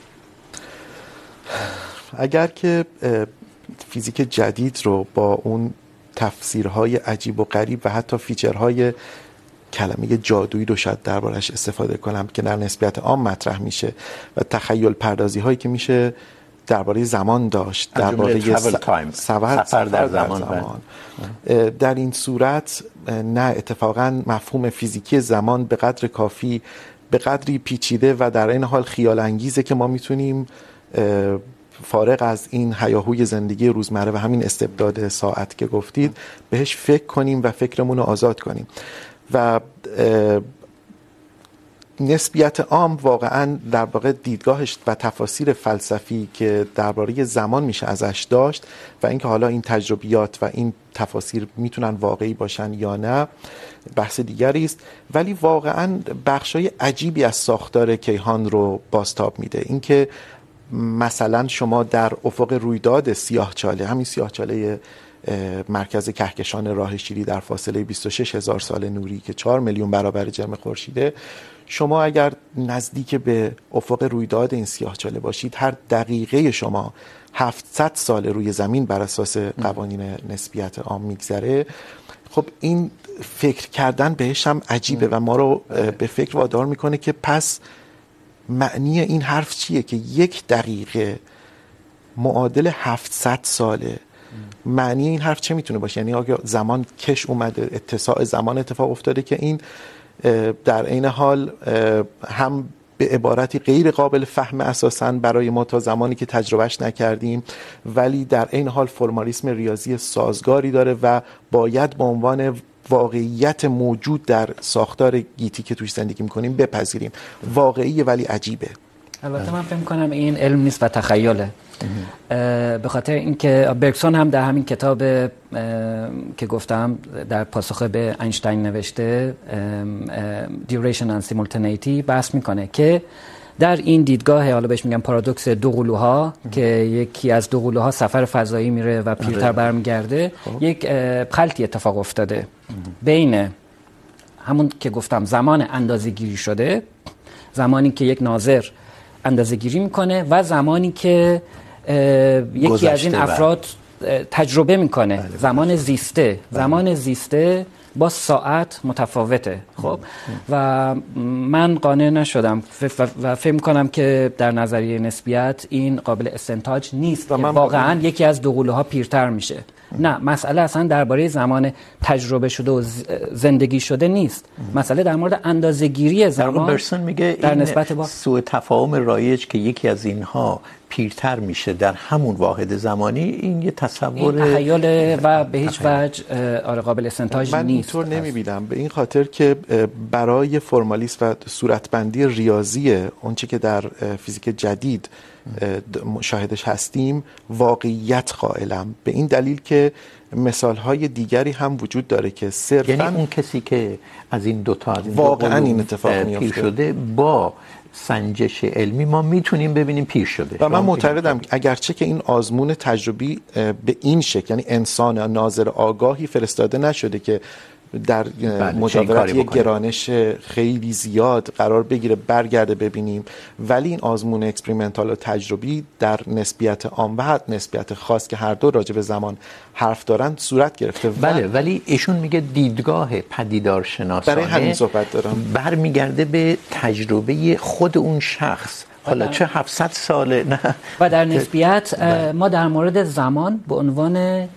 اگر که فیزیک جدید رو با اون تفسیرهای عجیب و غریب و حتی فیچرهای کلمه جادویی رو شاید دربارش استفاده کنم که در نسبیت عام مطرح میشه و تخیل پردازی هایی که میشه درباره زمان داشت درباره time. سفر, سفر در زمان، اه، در این صورت نه اتفاقا مفهوم فیزیکی زمان به قدر کافی به قدری پیچیده و در این حال خیال انگیزه که ما میتونیم فارغ از این هیاهوی زندگی روزمره و همین استبداد ساعت که گفتید بهش فکر کنیم و فکرمون رو آزاد کنیم و نسبیت عام واقعا در واقع دیدگاهش و تفاسیر فلسفی که درباره زمان میشه ازش داشت و اینکه حالا این تجربیات و این تفاسیر میتونن واقعی باشن یا نه، بحث دیگری است. ولی واقعا بخشای عجیبی از ساختار کیهان رو بازتاب میده. اینکه مثلا شما در افق رویداد سیاهچاله، همین سیاهچاله مرکز کهکشان راه شیری در فاصله 26 هزار سال نوری که 4 میلیون برابر جرم خورشیده. شما اگر نزدیک به افق رویداد این سیاهچاله باشید، هر دقیقه شما 700 سال روی زمین بر اساس قوانین نسبیت عام میگذره. خب، این فکر کردن بهش هم عجیبه و ما رو به فکر وادار میکنه که پس معنی این حرف چیه که یک دقیقه معادل 700 ساله معنی این حرف چه میتونه باشه؟ یعنی آیا زمان کش اومده؟ اتساع زمان اتفاق افتاده که این در عین حال هم به عبارتی غیر قابل فهم اساسا برای ما تا زمانی که تجربهش نکردیم، ولی در عین حال فرمالیسم ریاضی سازگاری داره و باید به عنوان واقعیت موجود در ساختار گیتی که توش زندگی میکنیم بپذیریم. واقعیه ولی عجیبه. البته من فکر کنم این علم نیست و تخیله به خاطر اینکه برگسون هم در همین کتاب که گفتم در پاسخ به اینشتین نوشته duration and simultaneity بحث میکنه که در این دیدگاه حالا بهش میگم پارادوکس دو قلوها که یکی از دو قلوها سفر فضایی میره و پیرتر برمیگرده یک خلطی اتفاق افتاده بین همون که گفتم زمان اندازه گیری شده زمانی که یک ناظر اندازه گیری میکنه و زمانی که یکی از این افراد تجربه میکنه. زمان زیسته. زمان زیسته با ساعت متفاوته. خب؟ و من قانع نشدم و فکر میکنم که در نظریه نسبیت این قابل استنتاج نیست واقعا یکی از دو پیرتر میشه. نه مسئله اصلا درباره زمان تجربه شده و زندگی شده نیست. مسئله در مورد اندازه‌گیری زمان برسون میگه در نسبت با سوء تفاهم رایج که یکی از اینها پیرتر میشه در همون واحد زمانی این یه تصور تخیل و به هیچ وجه آره قابل استنتاج من نیست اینطور نمیبینم. به این خاطر که برای فرمالیسم و صورتبندی ریاضی اونچه که در فیزیک جدید مشاهدش هستیم واقعیت قائلم. به این دلیل که مثال های دیگری هم وجود داره که صرفا یعنی اون کسی که از این دوتا از این واقعا این اتفاق میفته شده با سنجش علمی ما میتونیم ببینیم پیر شده. و من معتقدم اگرچه که این آزمون تجربی به این شکل یعنی انسان ناظر آگاهی فرستاده نشده که در مجاورت یک گرانش خیلی زیاد قرار بگیره برگرده ببینیم. ولی این آزمون اکسپریمنتال و تجربی در نسبیت عام و حد نسبیت خاص که هر دو راجع به زمان حرف دارن صورت گرفته بله ولی ایشون میگه دیدگاه پدیدار شناسانه برای همین صحبت دارم. برمیگرده به تجربه خود اون شخص. حالا چه 700 ساله نه. و در نسبیت ما در مورد زمان به عنوان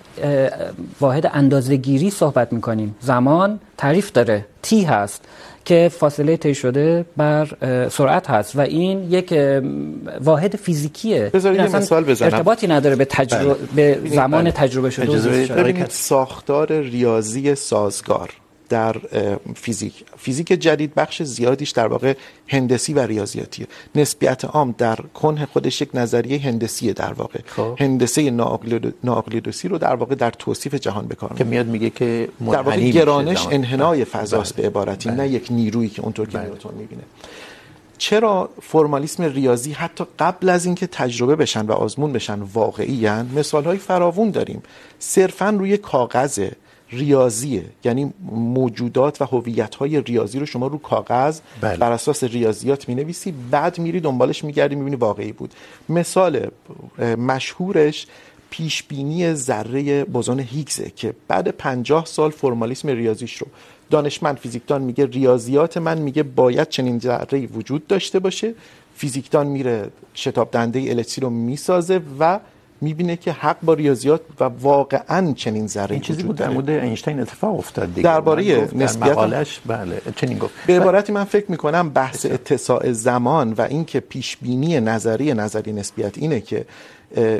واحد اندازه‌گیری صحبت می‌کنیم. زمان تعریف داره. تی هست که فاصله طی شده بر سرعت هست و این یک واحد فیزیکیه. بذارید یه مثال بزنم. ارتباطی نداره به تجربه به زمان تجربه شده. ببینید ساختار ریاضی سازگار. در فیزیک. فیزیک جدید بخش زیادیش در واقع هندسی و ریاضیاتیه. نسبیت عام در کنه خودش یک نظریه هندسیه در واقع. خوب. هندسه نااقلیدوسی رو در واقع در توصیف جهان به کار که میاد میگه که در واقع گرانش انحنای فضاست به عبارتی نه یک نیرویی که اونطور که نیوتن میبینه. چرا فرمالیسم ریاضی حتی قبل از اینکه تجربه بشن و آزمون بشن واقعی ان مثالهای فراوون داریم. صرفا روی کاغذ ریاضیه یعنی موجودات و هویت‌های ریاضی رو شما رو کاغذ بله. بر اساس ریاضیات می‌نویسی بعد میری دنبالش می‌گردی می‌بینی واقعی بود. مثال مشهورش پیش بینی ذره بوزون هیگزه که بعد 50 سال فرمالیسم ریاضیش رو. دانشمند فیزیکدان میگه ریاضیات من میگه باید چنین ذره‌ای وجود داشته باشه. فیزیکدان میره شتاب دهنده الکتری رو میسازه و میبینه که حق با ریاضیات و واقعا چنین ذره این چیزی بود در مورد اینشتین اتفاق افتاد دیگه. درباره نسبیت مقالش بله چنین گفت. به عبارتی من فکر میکنم بحث اتساع زمان و اینکه پیش بینی نظری نظری نسبیت اینه که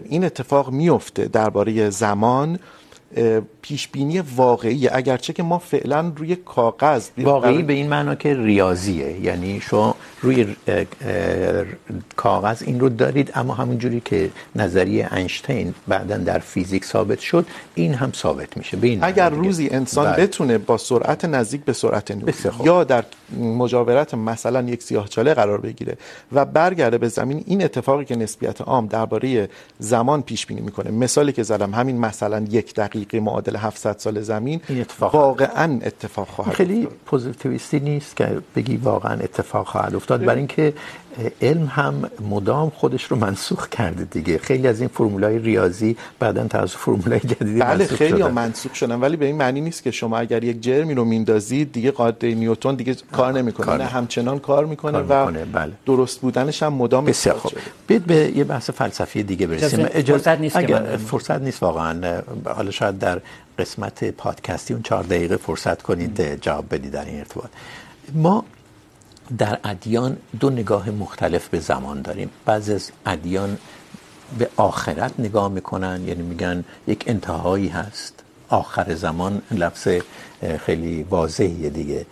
این اتفاق میفته درباره زمان پیش بینی واقعی اگرچه که ما فعلا روی کاغذ واقعی به این معنا که ریاضیه. یعنی شما روی کاغذ این رو دارید اما همون جوری که نظریه اینشتین بعدا در فیزیک ثابت شد این هم ثابت میشه. به این اگر روزی انسان بله. بتونه با سرعت نزدیک به سرعت نور یا در مجاورت مثلا یک سیاهچاله قرار بگیره و برگرده به زمین این اتفاقی که نسبیت عام درباره زمان پیش بینی میکنه. مثالی که زدم همین مثلا یک دقیقه دقیقه معادل 700 سال زمین اتفاق واقعا اتفاق خواهد خیلی پوزیتیویستی نیست که بگی واقعا اتفاق خواهد افتاد. برای اینکه علم هم مدام خودش رو منسوخ کرده دیگه. خیلی از این فرمولای ریاضی بعدن توسط فرمولای جدیدی بله منسوخ خیلی شدن منسوخ شدن. ولی به این معنی نیست که شما اگر یک جرمی رو میندازید دیگه قاعده نیوتن دیگه کار نمیکنه. نه همچنان کار میکنه و بله. درست بودنش هم مدام بسیار خوب. بیاید به یه بحث فلسفی دیگه برسیم. اجازه نیست اگر فرصت نیست واقعا حالا شاید در قسمت پادکستی اون 4 دقیقه فرصت کنید جواب بدید در این ارتباط. ما در ادیان دو نگاه مختلف به زمان داریم. بعضی از ادیان به آخرت نگاه میکنن یعنی میگن یک انتهایی هست. آخر زمان لفظ خیلی واضحیه دیگه.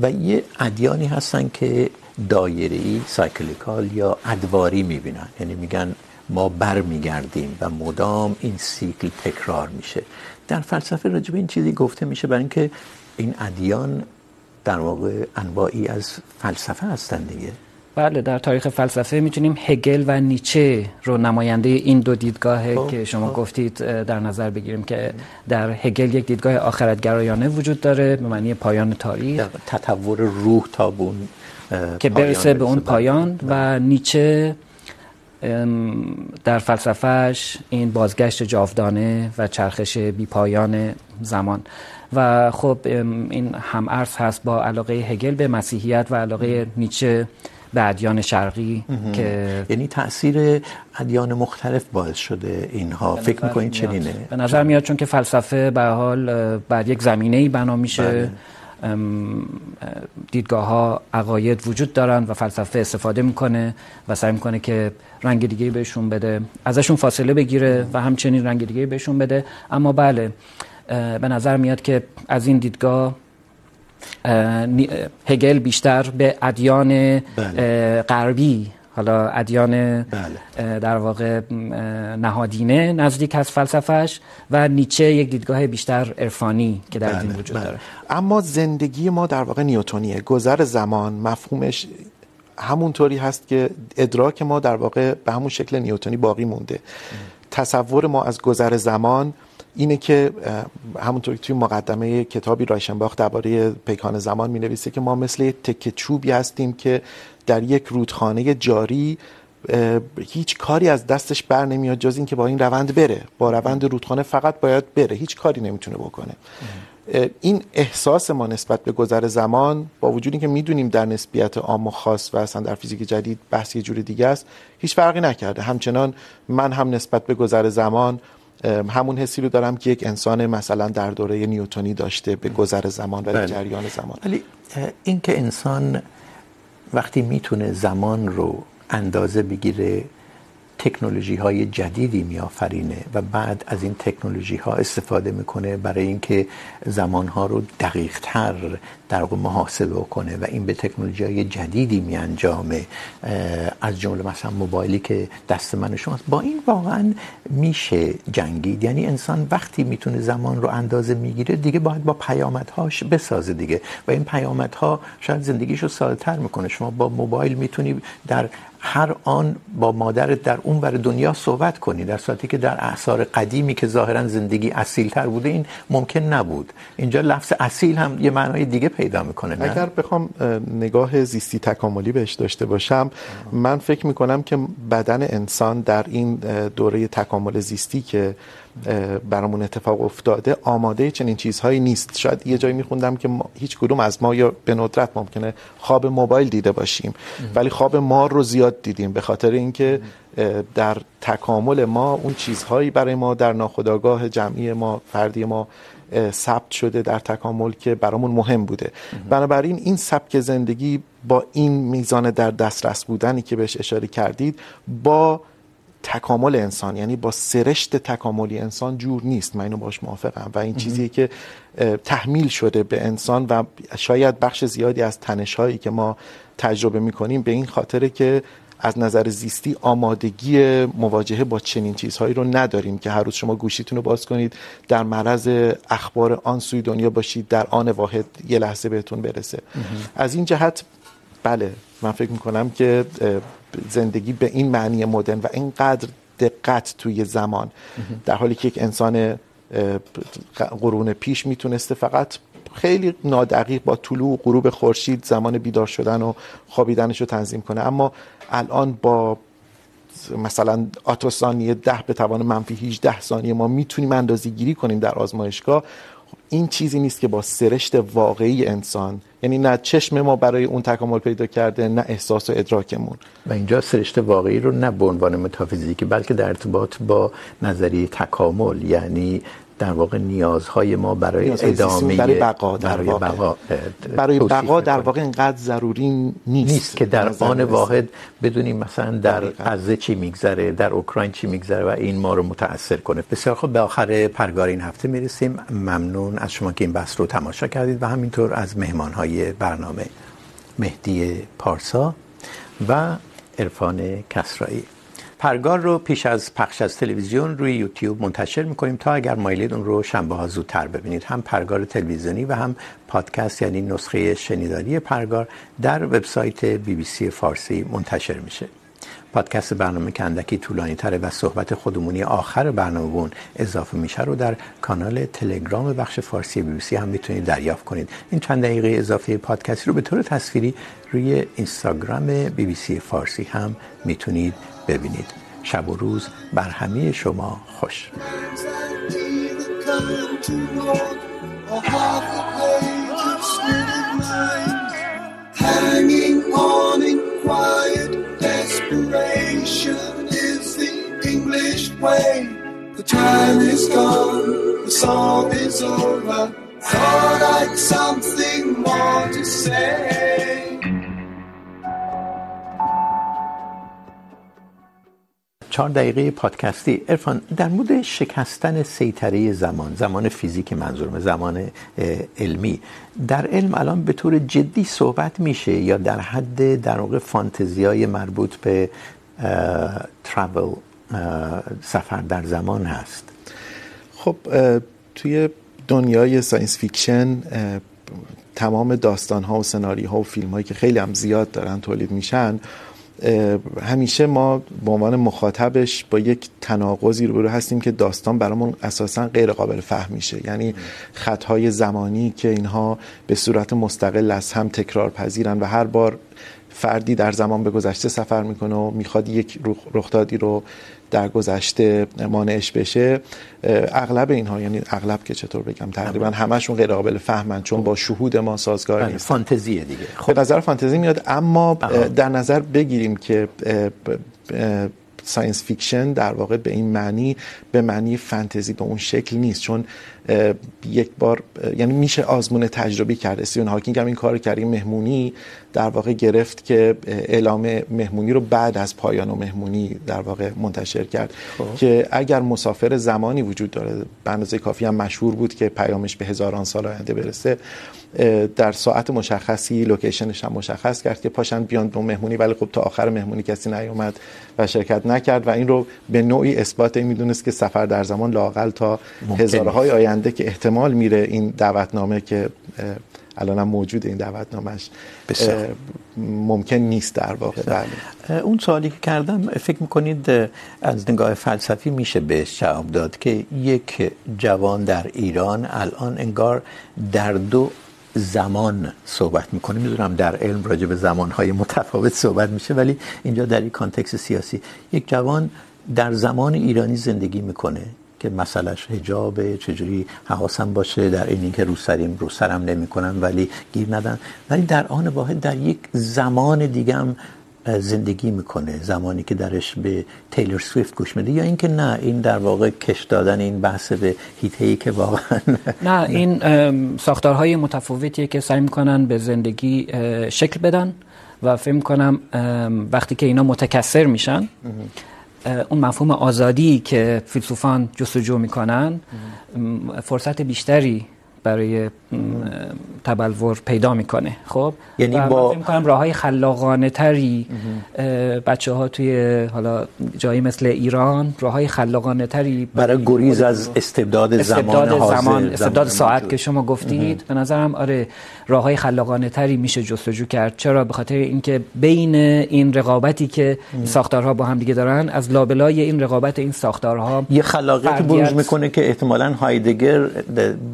و یه ادیانی هستن که دایره‌ای، سایکلیکال یا ادواری میبینن. یعنی میگن ما بر میگردیم و مدام این سیکل تکرار میشه. در فلسفه راجع به این چیزی گفته میشه برای اینکه این ادیان در واقع انواعی از فلسفه هستن دیگه بله در تاریخ فلسفه میتونیم هگل و نیچه رو نماینده این دو دیدگاه خوب. که شما خوب. گفتید در نظر بگیریم که در هگل یک دیدگاه آخرتگرایانه وجود داره به معنی پایان تاریخ تطور روح تا به اون که برسه به اون پایان و نیچه در فلسفهش این بازگشت جاودانه و چرخش بی پایان زمان و خب این هم عرض هست با علاقه هگل به مسیحیت و علاقه نیچه به ادیان شرقی که یعنی تاثیر ادیان مختلف باعث شده اینها. فکر میکنید چنینه؟ به نظر میاد چون که فلسفه به حال بر یک زمینه‌ای بنا میشه. دیدگاه ها عقاید وجود دارن و فلسفه استفاده میکنه و سعی میکنه که رنگ دیگه بهشون بده ازشون فاصله بگیره و همچنین رنگ دیگه بهشون بده. اما بله به نظر میاد که از این دیدگاه هگل بیشتر به ادیان غربی حالا ادیان در واقع نهادینه نزدیک از فلسفهش و نیچه یک دیدگاه بیشتر عرفانی که در دین وجود داره. اما زندگی ما در واقع نیوتونیه. گذر زمان مفهومش همونطوری هست که ادراک ما در واقع به همون شکل نیوتونی باقی مونده. تصور ما از گذر زمان اینه که همونطور که توی مقدمه کتابی رایشنباخ درباره پیکان زمان می‌نویسه که ما مثل تکه چوبی هستیم که در یک رودخانه جاری هیچ کاری از دستش بر نمیاد جز اینکه با این روند بره. با روند رودخانه فقط باید بره. هیچ کاری نمیتونه بکنه. این احساس ما نسبت به گذر زمان با وجودی که میدونیم در نسبیت عام و خاص و اصلا در فیزیک جدید بحث یه جور دیگه است هیچ فرقی نکرده. همچنان من هم نسبت به گذر زمان همون حسی رو دارم که یک انسان مثلا در دوره نیوتونی داشته به گذر زمان و جریان زمان. ولی این که انسان وقتی میتونه زمان رو اندازه بگیره تکنولوژی های جدیدی میآفرینه و بعد از این تکنولوژی ها استفاده میکنه برای اینکه زمان ها رو دقیق تر در واقع محاسبه کنه و این به تکنولوژی های جدیدی می انجامه از جمله مثلا موبایلی که دست من و شماست. با این واقعا میشه جنگید. یعنی انسان وقتی میتونه زمان رو اندازه میگیره، دیگه باید با پیامدهاش بسازه دیگه. و این پیامدها شاید زندگیشو ساده‌تر میکنه. شما با موبایل میتونی در هر آن با مادرت در اون ور دنیا صحبت کنی. در صورتی که در اعصار قدیمی که ظاهرا زندگی اصیلتر بوده، این ممکن نبود. اینجا لفظ اصیل هم یه معنای دیگه پیدا میکنه نه؟ اگر بخوام نگاه زیستی تکاملی بهش داشته باشم من فکر میکنم که بدن انسان در این دوره تکامل زیستی که برامون اتفاق افتاده آماده چنین چیزهایی نیست. شاید یه جایی میخوندم که ما هیچ کدوم از ما یا به ندرت ممکنه خواب موبایل دیده باشیم ولی خواب مار رو زیاد دیدیم به خاطر اینکه در تکامل ما اون چیزهایی برای ما در ناخودآگاه جمعی ما فردی ما ثبت شده در تکامل که برامون مهم بوده. بنابراین این سبک زندگی با این میزان در دسترس بودنی که بهش اشاره کردید با تکامل انسان یعنی با سرشت تکاملی انسان جور نیست. من اینو باش موافقم. و این چیزیه که تحمیل شده به انسان و شاید بخش زیادی از تنش‌هایی که ما تجربه می‌کنیم به این خاطره که از نظر زیستی آمادگی مواجهه با چنین چیزهایی رو نداریم که هر روز شما گوشیتون رو باز کنید در معرض اخبار آن سوی دنیا باشید در آن واحد یه لحظه بهتون برسه. از این جهت بله من فکر میکنم که زندگی به این معنی مدرن و اینقدر دقت توی زمان در حالی که یک انسان قرون پیش میتونسته فقط خیلی نادقیق با طلوع و غروب خورشید زمان بیدار شدن و خوابیدنش رو تنظیم کنه. اما الان با مثلا آتو ثانیه ده به توان منفی 18 ثانیه ما میتونیم اندازه گیری کنیم در آزمایشگاه. این چیزی نیست که با سرشت واقعی انسان یعنی نه چشم ما برای اون تکامل پیدا کرده، نه احساس و ادراکمون. و اینجا سرشت واقعی رو نه به عنوان متافیزیکی، بلکه در ارتباط با نظریه تکامل یعنی در واقع نیازهای ما برای نیاز ادامه برای بقا در برای واقع. بقا برای بقا در واقع اینقدر ضروری نیست نیست که در آن واحد بدونیم مثلا در غزه چی میگذره در اوکراین چی میگذره و این ما رو متاثر کنه. بسیار خوب به آخر پرگار این هفته میرسیم. ممنون از شما که این بحث رو تماشا کردید و همینطور از مهمانهای برنامه مهدی پارسا و عرفان کسرایی. پرگار رو پیش از پخش از تلویزیون روی یوتیوب منتشر میکنیم تا اگر مایلید اون رو شنبه ها زودتر ببینید. هم پرگار تلویزیونی و هم پادکست یعنی نسخه شنیداری پرگار در وبسایت بی بی سی فارسی منتشر میشه. پادکست برنامه که اندکی طولانی تره و صحبت خودمونی آخر برنامه بون اضافه میشه رو در کانال تلگرام بخش فارسی بی بی سی هم میتونید دریافت کنید. این چند دقیقه اضافه پادکست رو به طور تصویری روی اینستاگرام بی بی سی فارسی هم میتونید ببینید شب و روز بر همه شما خوش Hanging on in quiet desperation is the English way. The time is gone, the song is over. Thought I'd something more to say. چهار دقیقه پادکستی. Irfan در مورد شکستن سیطره زمان زمان فیزیکی منظورم، زمان علمی، در علم الان به طور جدی صحبت میشه یا در حد در واقع فانتزی های مربوط به ترابل سفر در زمان هست؟ خب توی دنیای ساینس فیکشن تمام داستان ها و سناریو ها و فیلم هایی که خیلی هم زیاد دارن تولید میشن همیشه ما به عنوان مخاطبش با یک تناقضی روبرو هستیم که داستان برامون اساسا غیر قابل فهم میشه. یعنی خطهای زمانی که اینها به صورت مستقل از هم تکرار پذیرن و هر بار فردی در زمان به گذشته سفر میکنه و میخواد یک رخدادی رو در گذشته مانعش بشه اغلب اینها یعنی اغلب که چطور بگم تقریباً همشون غیر قابل فهمن چون با شهود ما سازگار نیست فانتزیه دیگه. خب. به نظر فانتزی میاد اما در نظر بگیریم که ساینس فیکشن در واقع به این معنی به معنی فانتزی به اون شکل نیست. چون یک بار یعنی میشه آزمون تجربی کرد. استیون هاکینگ هم این کار کرد. این مهمونی در واقع گرفت که اعلام مهمونی رو بعد از پایان و مهمونی در واقع منتشر کرد. خوب. که اگر مسافر زمانی وجود داره به اندازه کافی هم مشهور بود که پیامش به هزاران سال آینده برسه. در ساعت مشخصی لوکیشنش هم مشخص کرد که پاشن بیان دو مهمونی ولی خب تا آخر مهمونی کسی نیومد و شرکت نکرد و این رو به نوعی اثبات این میدونست که سفر در زمان لاقل تا هزارهای آینده که احتمال میره این دعوتنامه که الان هم موجود این دعوتنامهش ممکن نیست در واقع. بله. اون سوالی که کردم فکر میکنید از نگاه فلسفی میشه بهش جواب داد که یک جوان در ایران الان انگار در دو زمان صحبت میکنه میدونم در علم راجع به زمانهای متفاوت صحبت میشه، ولی اینجا در این کانتکست سیاسی یک جوان در زمان ایرانی زندگی میکنه که مسئلهش حجاب چجوری حواسم باشه، در این اینکه اینی که روسریم روسرم نمیکنم ولی گیر ندن. ولی در آن واحد در یک زمان دیگه هم زندگی میکنه. زمانی که درش به تیلر سویفت گوش میده. یا اینکه نه، این در واقع کش دادن این بحث به هیته‌ای که واقعا <laughs> نه، این ساختارهای متفاوتیه که سعی میکنن به زندگی شکل بدن و فکر میکنم وقتی که اینا متکثر میشن اون مفهوم آزادی که فیلسوفان جستجو میکنن فرصت بیشتری برای تبلور پیدا میکنه. خب؟ یعنی با فکر میکنم راههای خلاقانه تری بچه ها توی حالا جایی مثل ایران راههای خلاقانه تری برای گریز از استبداد, استبداد زمان حاضر زمان استبداد ساعت که شما گفتید به نظرم آره راههای خلاقانه تری میشه جستجو کرد. چرا؟ به خاطر اینکه بین این رقابتی که ساختارها با هم دیگه دارن از لابلای این رقابت این ساختارها یه خلاقیت بروز میکنه که احتمالاً هایدگر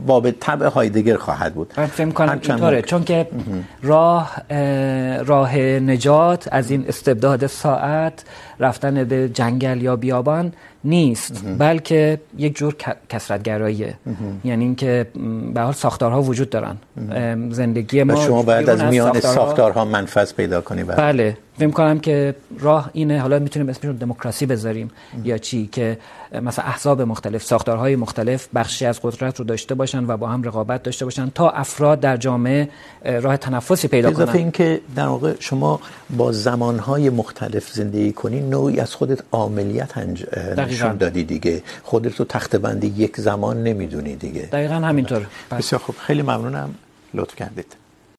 باب طبع هایدگر خواهد بود. من فکر می‌کنم اینطوره چون که راه راه نجات از این استبداد ساعت رفتن به جنگل یا بیابان نیست بلکه یک جور کثرت‌گراییه یعنی اینکه به هر ساختارها وجود دارن. زندگی ما شما باید از میان ساختارها منفذ پیدا کنی بله. فکر می‌کنم که راه اینه حالا میتونیم اسمش رو دموکراسی بذاریم یا چی؟ که مثلا احزاب مختلف ساختارهای مختلف بخشی از قدرت رو داشته باشن و با هم رقابت داشته باشن تا افراد در جامعه راه تنفسی پیدا کنن. اضافه اینکه در واقع شما با زمانهای مختلف زندگی کنی نوعی از خودت عاملیت نشون دادی دیگه. خودت رو تخته بندی یک زمان نمیدونی دیگه. دقیقاً همینطور. بسیار خوب. خیلی ممنونم. لطف کردید.